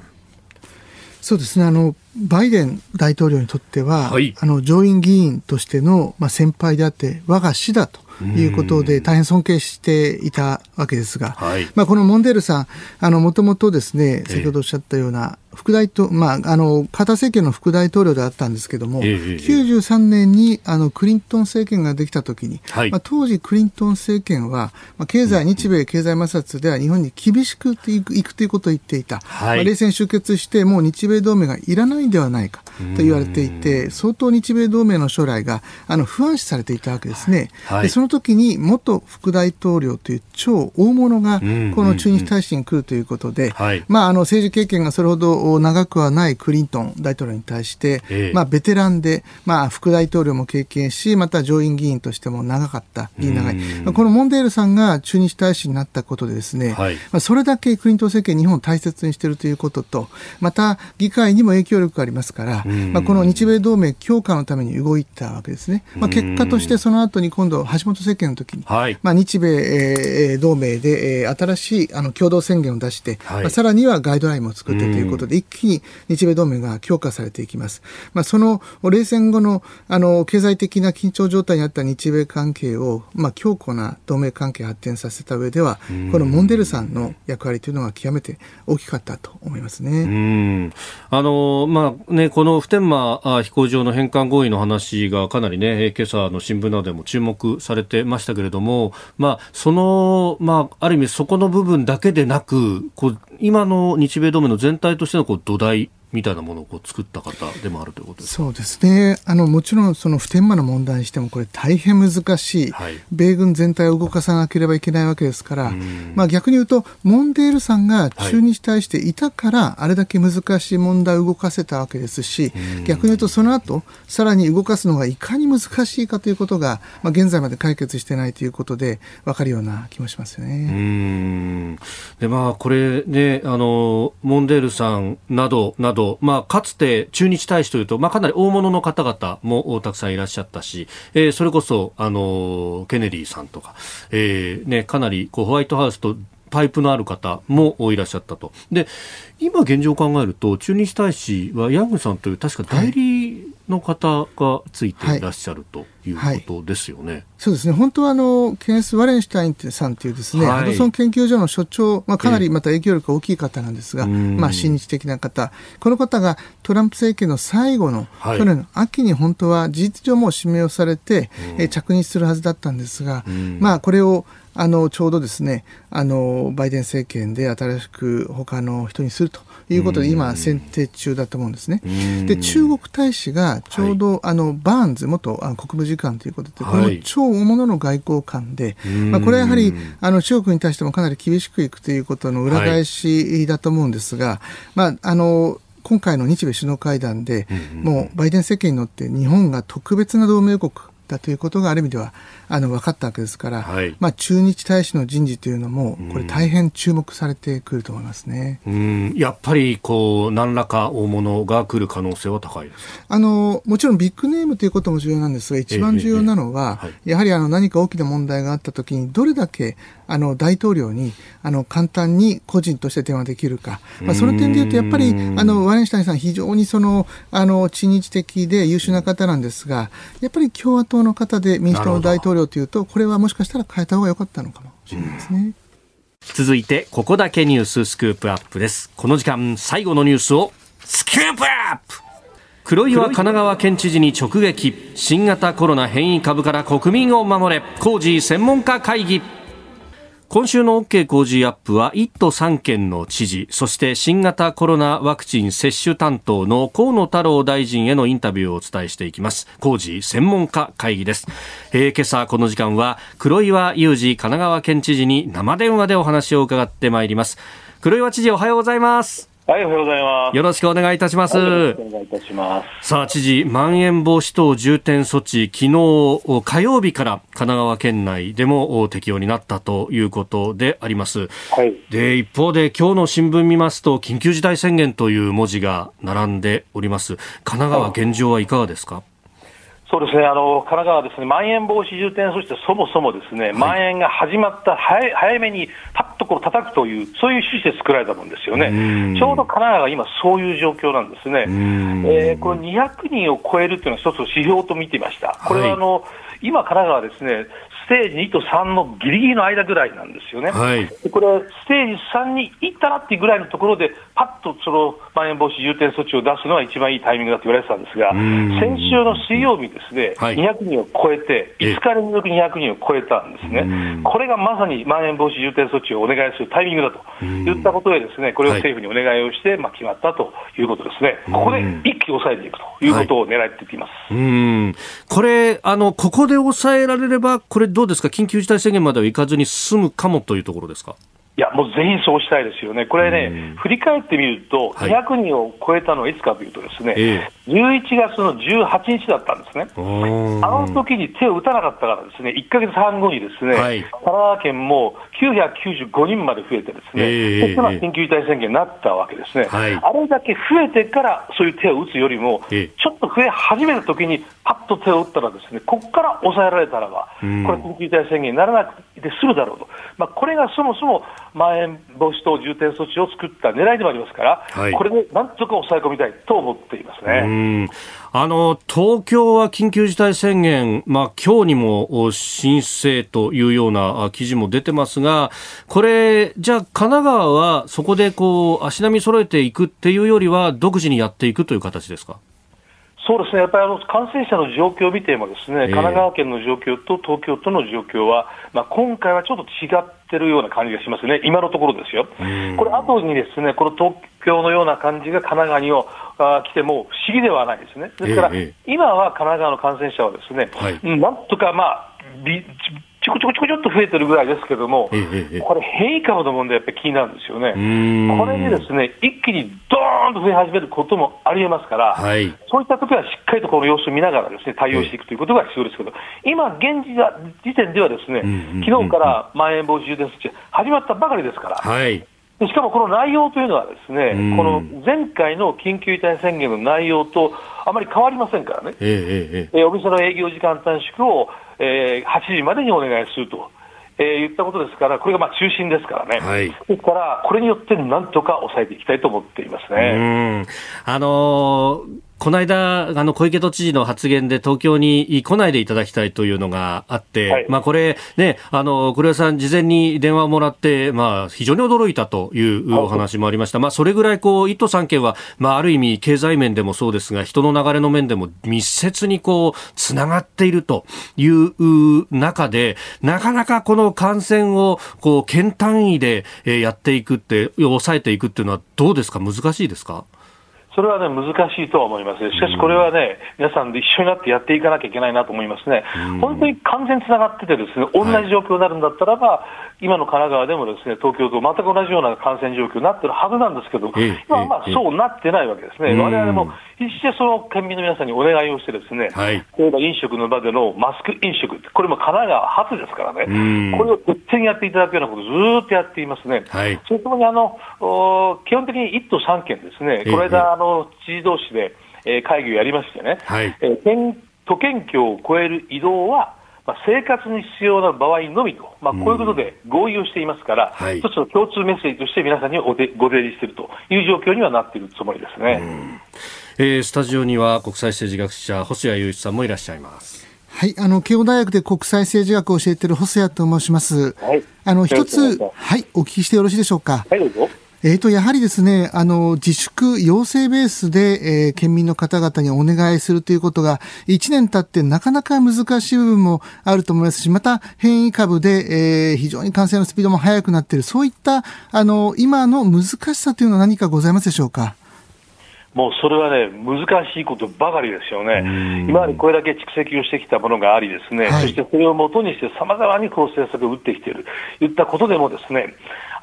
そうですね。あのバイデン大統領にとっては、はい、あの上院議員としての、まあ、先輩であって我が師だということで大変尊敬していたわけですが、はい、まあ、このモンデールさんあのもともとですね先ほどおっしゃったような、副大統まあ、あのカーター政権の副大統領であったんですけども、えー、93年にあのクリントン政権ができたときに、はい、まあ、当時、クリントン政権は、まあ、経済、日米経済摩擦では日本に厳しくいくいくということを言っていた、はい、まあ、冷戦終結して、もう日米同盟がいらないんではないかと言われていて、相当日米同盟の将来があの不安視されていたわけですね。はい、でその時に元副大統領という超大物がこの駐日大使に来るということで、まあ、あの政治経験がそれほど長くはないクリントン大統領に対して、ええ、まあ、ベテランで、まあ、副大統領も経験し、また上院議員としても長かった、議員長い、このモンデールさんが駐日大使になったことでですね、はい、まあ、それだけクリントン政権、日本を大切にしているということと、また議会にも影響力がありますから、まあ、この日米同盟強化のために動いたわけですね。まあ、結果としてその後に今度、橋本政権の時に、はい、まあ、日米、えー、同盟で、えー、新しいあの共同宣言を出して、はい、まあ、さらにはガイドラインも作ってということで、一気に日米同盟が強化されていきます。まあ、その冷戦後のあの経済的な緊張状態にあった日米関係を、まあ、強固な同盟関係発展させた上では、このモンデルさんの役割というのは極めて大きかったと思いますね。あのまあね、この普天間飛行場の返還合意の話がかなりね、今朝の新聞などでも注目されてましたけれども、まあ、その、まあ、ある意味そこの部分だけでなく、こう今の日米同盟の全体としてのこう土台みたいなものをこう作った方でもあるということそうですね。あのもちろんその普天間の問題にしてもこれ大変難しい、はい、米軍全体を動かさなければいけないわけですから、まあ、逆に言うとモンデールさんが中日対していたから、あれだけ難しい問題を動かせたわけですし、逆に言うとその後さらに動かすのがいかに難しいかということが、まあ、現在まで解決してないということで分かるような気もしますよね。でまあ、これねあのモンデールさんなどなどど、まあ、かつて駐日大使というと、まあ、かなり大物の方々もたくさんいらっしゃったし、えー、それこそ、あの、ケネディさんとか、えー、ね、かなりこうホワイトハウスとパイプのある方もいらっしゃったと。で、今現状を考えると、駐日大使はヤングさんという確か代理の方がついていらっしゃるということですよね。はい。はい、そうですね。本当はあの、ケンス・ワレンシュタインさんというですね、ハドソン研究所の所長、まあ、かなりまた影響力が大きい方なんですが、まあ、親日的な方。この方がトランプ政権の最後の、去年の秋に本当は事実上も指名をされて、え着任するはずだったんですが、まあ、これをあのちょうどですねあのバイデン政権で新しく他の人にするということで今選定中だと思うんですね。で中国大使がちょうど、はい、あのバーンズ元国務次官ということで、この超大物の外交官で、まあ、これはやはりあの中国に対してもかなり厳しくいくということの裏返しだと思うんですが、まああの今回の日米首脳会談で、もうバイデン政権に乗って日本が特別な同盟国だということがある意味ではあの分かったわけですから、はい、まあ、駐日大使の人事というのも、これ、大変注目されてくると思いますね、うん、やっぱりこう何らか大物が来る可能性は高いですあのもちろんビッグネームということも重要なんですが、一番重要なのは、ええやはりあの何か大きな問題があったときに、どれだけあの大統領にあの簡単に個人として電話できるか、まあ、その点でいうと、やっぱりあのワレンシュタインさん、非常にそのあの知日的で優秀な方なんですが、やっぱり共和党の方で民主党の大統領というと、これはもしかしたら変えた方が良かったのかもしれないですね。続いて、ここだけニューススクープアップです。この時間、最後のニュースをスクープアップ。黒岩神奈川県知事に直撃。新型コロナ変異株から国民を守れ。工事専門家会議今週の OK 工事アップは1都3県の知事そして新型コロナワクチン接種担当の河野太郎大臣へのインタビューをお伝えしていきます。工事専門家会議です、えー、今朝この時間は黒岩祐二神奈川県知事に生電話でお話を伺ってまいります。黒岩知事おはようございます。はい、おはようございます。よろしくお願いいたします。よろしくお願いいたします。さあ、知事、まん延防止等重点措置、昨日火曜日から神奈川県内でも適用になったということであります。はい。で、一方で今日の新聞見ますと、緊急事態宣言という文字が並んでおります。神奈川現状はいかがですか、そうですね、あの神奈川はですね、まん延防止重点措置でそもそもですね、はい、まん延が始まった早早めにパッとこう叩くという、そういう趣旨で作られたもんですよね、ちょうど神奈川が今、そういう状況なんですね、えー、これ、200人を超えるっていうのは一つの指標と見ていました。これはあの、はい今、神奈川はですね、ステージ2と3のぎりぎりの間ぐらいなんですよね。はい、これはステージ3に行ったらっていうぐらいのところで、パッとそのまん延防止重点措置を出すのは一番いいタイミングだと言われてたんですが、先週の水曜日ですね、はい、200人を超えて、5日連続200人を超えたんですね。これがまさにまん延防止重点措置をお願いするタイミングだと言ったことでですね、これを政府にお願いをして、まあ、決まったということですね。ここで一気に抑えていくということを狙っていきます。はい、これ、あの、ここで抑えられれば、これどうですか、緊急事態宣言までは行かずに済むかもというところですか？いや、もうぜひそうしたいですよね、これね、振り返ってみると、200人を超えたのはいつかというと、ですね、はい11月の18日だったんですね、あの時に手を打たなかったから、ですね1か月半後にですね、はい、神奈川県も995人まで増えて、ですね、えー、そして緊急事態宣言になったわけですね、はい、あれだけ増えてからそういう手を打つよりも、ちょっと増え始めた時に、パッと手を打ったら、ですねここから抑えられたらば、これ、緊急事態宣言にならなくて済むだろうと、まあ、これがそもそもまん延防止等重点措置を作った狙いでもありますから、はい、これでなんとか抑え込みたいと思っていますね。あの東京は緊急事態宣言、まあ今日にも申請というような記事も出てますが、これ、じゃあ、神奈川はそこでこう足並み揃えていくっていうよりは、独自にやっていくという形ですか？そうですね、やっぱりあの感染者の状況を見ても、ですね、神奈川県の状況と東京都の状況は、まあ、今回はちょっと違ってるような感じがしますね、今のところですよ。これ、後にですね、この東京のような感じが神奈川にあ来ても不思議ではないですね。ですから、今は神奈川の感染者はですね、はい、なんとかまあ、ちょこちょこちょこちょっと増えてるぐらいですけども、これ、変異株の問題、やっぱり気になるんですよね。これでですね、一気にドーンと増え始めることもありえますから、はい、そういった時はしっかりとこの様子を見ながらですね、対応していくということが必要ですけど、今、現時点ではですね、昨日からまん延防止重点措置始まったばかりですから、はい。しかもこの内容というのは、ですねこの前回の緊急事態宣言の内容とあまり変わりませんからね、えー、えー、お店の営業時間短縮を、えー、8時までにお願いすると。えー、言ったことですから、これがまあ中心ですからね、はい、ですから、これによってなんとか抑えていきたいと思っていますね。あのーこの間、あの、小池都知事の発言で東京に来ないでいただきたいというのがあって、はい、まあこれね、あの、黒谷さん事前に電話をもらって、まあ非常に驚いたというお話もありました。まあそれぐらいこう、1都3県は、まあある意味経済面でもそうですが、人の流れの面でも密接にこう、つながっているという中で、なかなかこの感染をこう、県単位でやっていくって、抑えていくっていうのはどうですか？難しいですか？それはね、難しいとは思います。しかしこれはね、皆さんで一緒になってやっていかなきゃいけないなと思いますね。本当に完全つながっててですね、同じ状況になるんだったらば、今の神奈川でもですね、東京と全く同じような感染状況になってるはずなんですけど、今はまあそうなってないわけですね。我々も必死でその県民の皆さんにお願いをしてですね、はい、例えば飲食の場でのマスク飲食、これも神奈川初ですからね、これを徹底にやっていただくようなことをずっとやっていますね。はい、それともにあの、基本的に1都3県ですね、この間、あの、知事同士で、え会議をやりましてね、はい、え県都県境を越える移動は、まあ、生活に必要な場合のみと、まあ、こういうことで合意をしていますから、うんはい、一つの共通メッセージとして皆さんにおでご提示しているという状況にはなっているつもりですね、うんえー、スタジオには国際政治学者細谷雄一さんもいらっしゃいます。はい、あの慶応大学で国際政治学を教えている細谷と申します。はい、あの一つはいお聞きしてよろしいでしょうか？はいどうぞ。えーと、やはりですね、あの、自粛要請ベースで、えー、県民の方々にお願いするということが、1年経ってなかなか難しい部分もあると思いますし、また変異株で、えー、非常に感染のスピードも速くなっている、そういった、あの、今の難しさというのは何かございますでしょうか？もうそれはね、難しいことばかりですよね、今までこれだけ蓄積をしてきたものがあり、ですね、はい、そしてそれをもとにして、さまざまにこう政策を打ってきている、いったことでも、ですね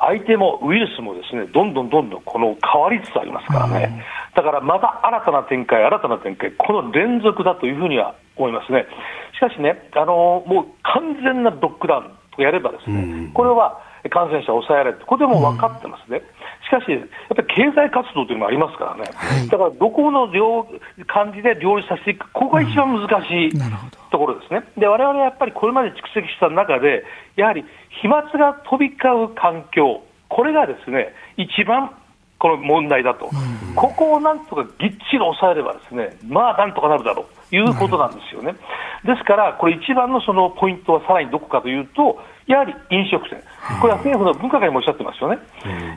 相手もウイルスもですねどんどんどんどんこの変わりつつありますからね、だからまた新たな展開、新たな展開、この連続だというふうには思いますね。しかしね、あのもう完全なロックダウンとやればですね、これは感染者を抑えられる、これでも分かってますね。しかし、やっぱり経済活動というのもありますからね、だからどこの両感じで両立させていく、ここが一番難しいところですね。で、われわれはやっぱりこれまで蓄積した中で、やはり飛沫が飛び交う環境、これがですね、一番この問題だと、ここをなんとかぎっちり抑えれば、ですねまあなんとかなるだろう。ということなんですよね。ですから、これ、一番のそのポイントはさらにどこかというと、やはり飲食店、これは政府の分科会もおっしゃってますよね、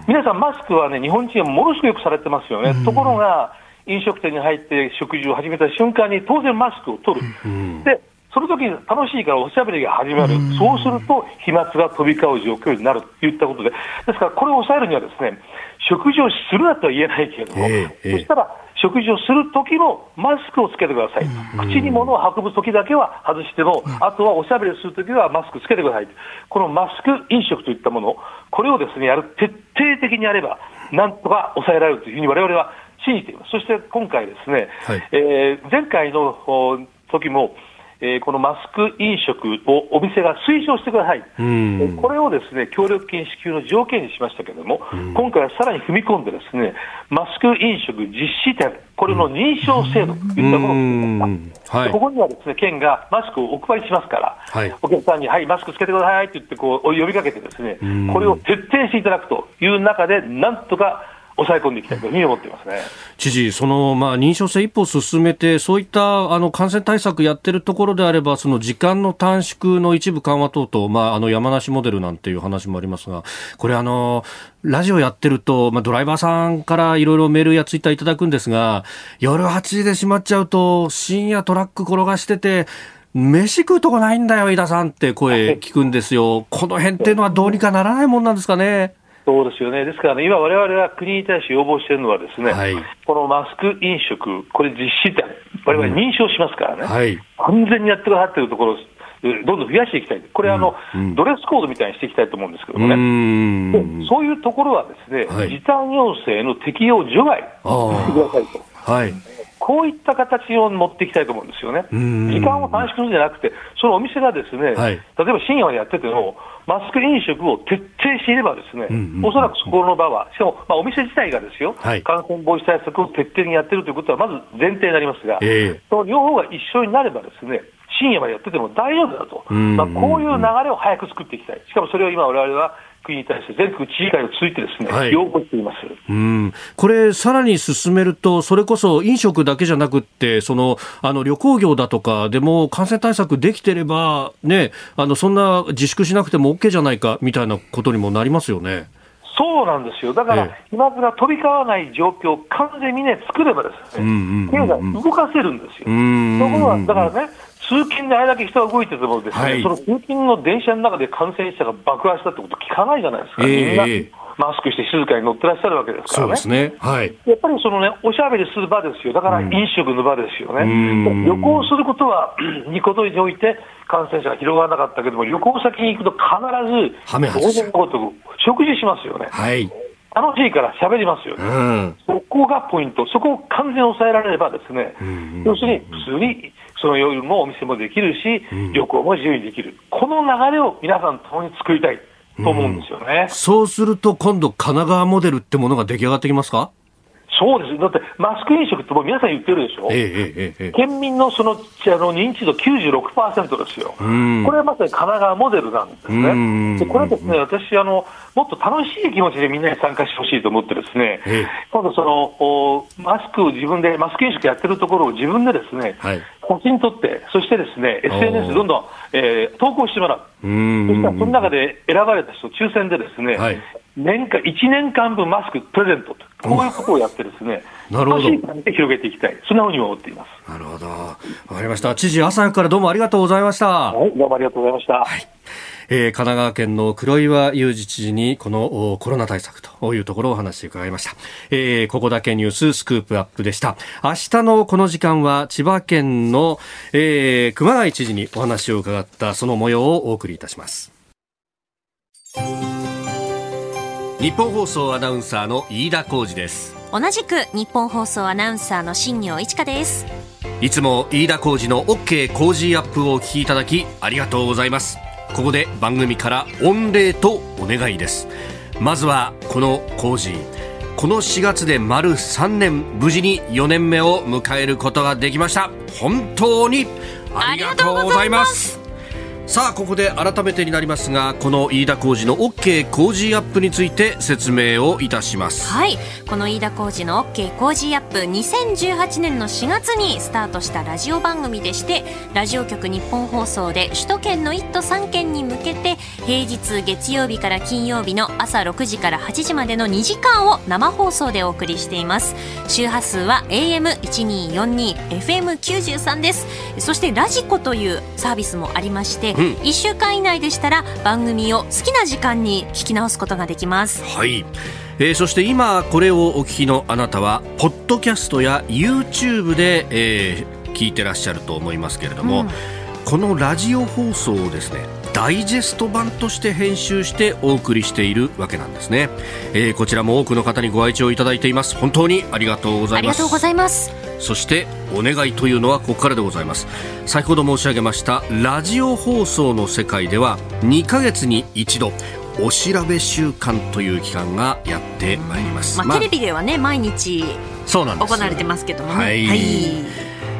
皆さん、マスクはね、日本人はものすごくよくされてますよね、ところが、飲食店に入って食事を始めた瞬間に、当然マスクを取る。でその時に楽しいからおしゃべりが始まる、そうすると飛沫が飛び交う状況になる。といったことで、ですからこれを抑えるには、ですね食事をするなとは言えないけれども、えー、そしたら食事をするときもマスクをつけてください、口に物を運ぶときだけは外しても、あとはおしゃべりするときはマスクつけてください、このマスク飲食といったもの、これをですねやる徹底的にやれば、なんとか抑えられるというふうにわれわれは信じています。そして今回ですね、はい、えー、前回の時も、えー、このマスク飲食をお店が推奨してください、これをですね協力金支給の条件にしましたけれども、今回はさらに踏み込んで、ですねマスク飲食実施店、これの認証制度といったものを作りここにはですね県がマスクをお配りしますから、はい、お客さんに、はい、マスクつけてくださいって言ってこう呼びかけて、ですねこれを徹底していただくという中で、なんとか抑え込んでいきたいというふうに思っていますね知事、そのまあ認証制一歩進めて、そういったあの感染対策やってるところであれば、その時間の短縮の一部緩和等々、まあ、あの山梨モデルなんていう話もありますが、これ、あのラジオやってると、まあ、ドライバーさんからいろいろメールやツイッターいただくんですが、夜8時で閉まっちゃうと、深夜トラック転がしてて、飯食うとこないんだよ、飯田さんって声聞くんですよ。この辺っていうのはどうにかならないもんなんですかね。そうですよね、ですからね、今、われわれが国に対して要望しているのは、ですね、はい、このマスク飲食、これ実施店、われわれ認証しますからね、うんはい、完全にやってくださっているところ、どんどん増やしていきたい、これ、あの、うん、ドレスコードみたいにしていきたいと思うんですけどもね、そういうところはですね、はい、時短要請の適用除外。してくださいと。はいこういった形を持っていきたいと思うんですよね。時間を短縮するんじゃなくて、そのお店がですね、はい、例えば深夜までやってても、マスク飲食を徹底していれば、ですね、おそらくそこの場は、しかも、まあ、お店自体がですよ、はい、感染防止対策を徹底的にやってるということは、まず前提になりますが、えー、その両方が一緒になればですね、深夜までやってても大丈夫だと、まあ、こういう流れを早く作っていきたい、しかもそれを今、われわれは国に対して全国知事会を通じてですね、はい、要望しています。うん。これ、さらに進めると、それこそ飲食だけじゃなくって、そのあの旅行業だとかでも感染対策できてれば、ね、あのそんな自粛しなくても OK じゃないかみたいなことにもなりますよね。そうなんですよ、だから、飛沫が飛び交わない状況を完全にね、作ればですね、経済動かせるんですよ。ところが、だからね、通勤であれだけ人が動いててもですね、はい、その通勤の電車の中で感染者が爆発したってこと聞かないじゃないですか、えー、みんなマスクして静かに乗ってらっしゃるわけですからね。そうですね。はい。やっぱりそのね、おしゃべりする場ですよ。だから飲食の場ですよね。旅行することは、にことにおいて感染者が広がらなかったけども、旅行先に行くと必ず、当然のこと、食事しますよね。はい。楽しいから喋りますよね、うん、そこがポイント、そこを完全に抑えられれば、ですね、要するに普通にその夜もお店もできるし、旅行も自由にできる、この流れを皆さんともに作りたいと思うんですよね、うん、そうすると、今度、神奈川モデルってものが出来上がってきますか？そうです。だって、マスク飲食ってもう皆さん言ってるでしょ？ええええ、県民のその、あの、認知度96%ですよ。これはまさに神奈川モデルなんですね。でこれですね、私、あの、もっと楽しい気持ちでみんなに参加してほしいと思ってですね、今度その、マスクを自分で、マスク飲食やってるところを自分でですね、はい、写真撮って、そしてですね、SNS どんどん、えー、投稿してもらう。そしたらその中で選ばれた人、抽選でですね、はい年間、1年間分マスクプレゼントと、こういうことをやってですね、なるほど。で広げていきたい。そんなふうに思っています。なるほど。わかりました。知事、朝からどうもありがとうございました。はい、どうもありがとうございました。はい。えー、神奈川県の黒岩祐二知事にこのコロナ対策というところをお話し伺いました、えー、ここだけニューススクープアップでした。明日のこの時間は千葉県の、えー、熊谷知事にお話を伺ったその模様をお送りいたします。日本放送アナウンサーの飯田浩二です。同じく日本放送アナウンサーの新業一華です。いつも飯田浩二の OK 工事アップをお聞きいただきありがとうございますここで番組から御礼とお願いです。まずはこの工事。この4月で丸3年無事に4年目を迎えることができました。本当にありがとうございます。さあここで改めてになりますがこの飯田浩二の OK 工事アップについて説明をいたします。はい。この飯田浩二の OK 工事アップ2018年の4月にスタートしたラジオ番組でしてラジオ局日本放送で首都圏の1都3県に向けて平日月曜日から金曜日の朝6時から8時までの2時間を生放送でお送りしています。周波数は AM1242 FM93 です。そしてラジコというサービスもありましてうん、1週間以内でしたら番組を好きな時間に聞き直すことができます。はい、えー、そして今これをお聞きのあなたはポッドキャストや YouTube で、えー、聞いてらっしゃると思いますけれども、うん、このラジオ放送をですねダイジェスト版として編集してお送りしているわけなんですね、えー、こちらも多くの方にご愛聴いただいています。本当にありがとうございます。ありがとうございますそしてお願いというのはここからでございます。先ほど申し上げましたラジオ放送の世界では2ヶ月に一度お調べ週間という期間がやってまいります、まあ、まあ、テレビではね毎日行われてますけどもね。はい、はい。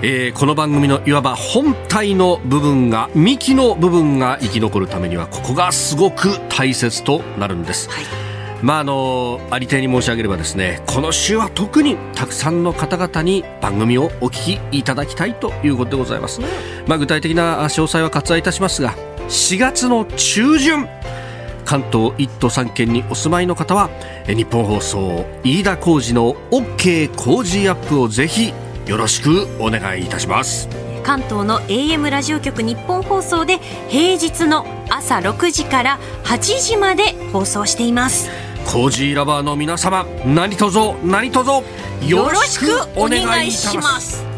えー、この番組のいわば本体の部分が幹の部分が生き残るためにはここがすごく大切となるんです、はいまああのありてに申し上げればですねこの週は特にたくさんの方々に番組をお聞きいただきたいということでございます、まあ、具体的な詳細は割愛いたしますが4月の中旬関東1都3県にお住まいの方は日本放送飯田浩二の OK 工事アップをぜひよろしくお願いいたします。関東の AM ラジオ局日本放送で平日の朝6時から8時まで放送しています。コージーラバーの皆様何卒何卒よろしくお願いします。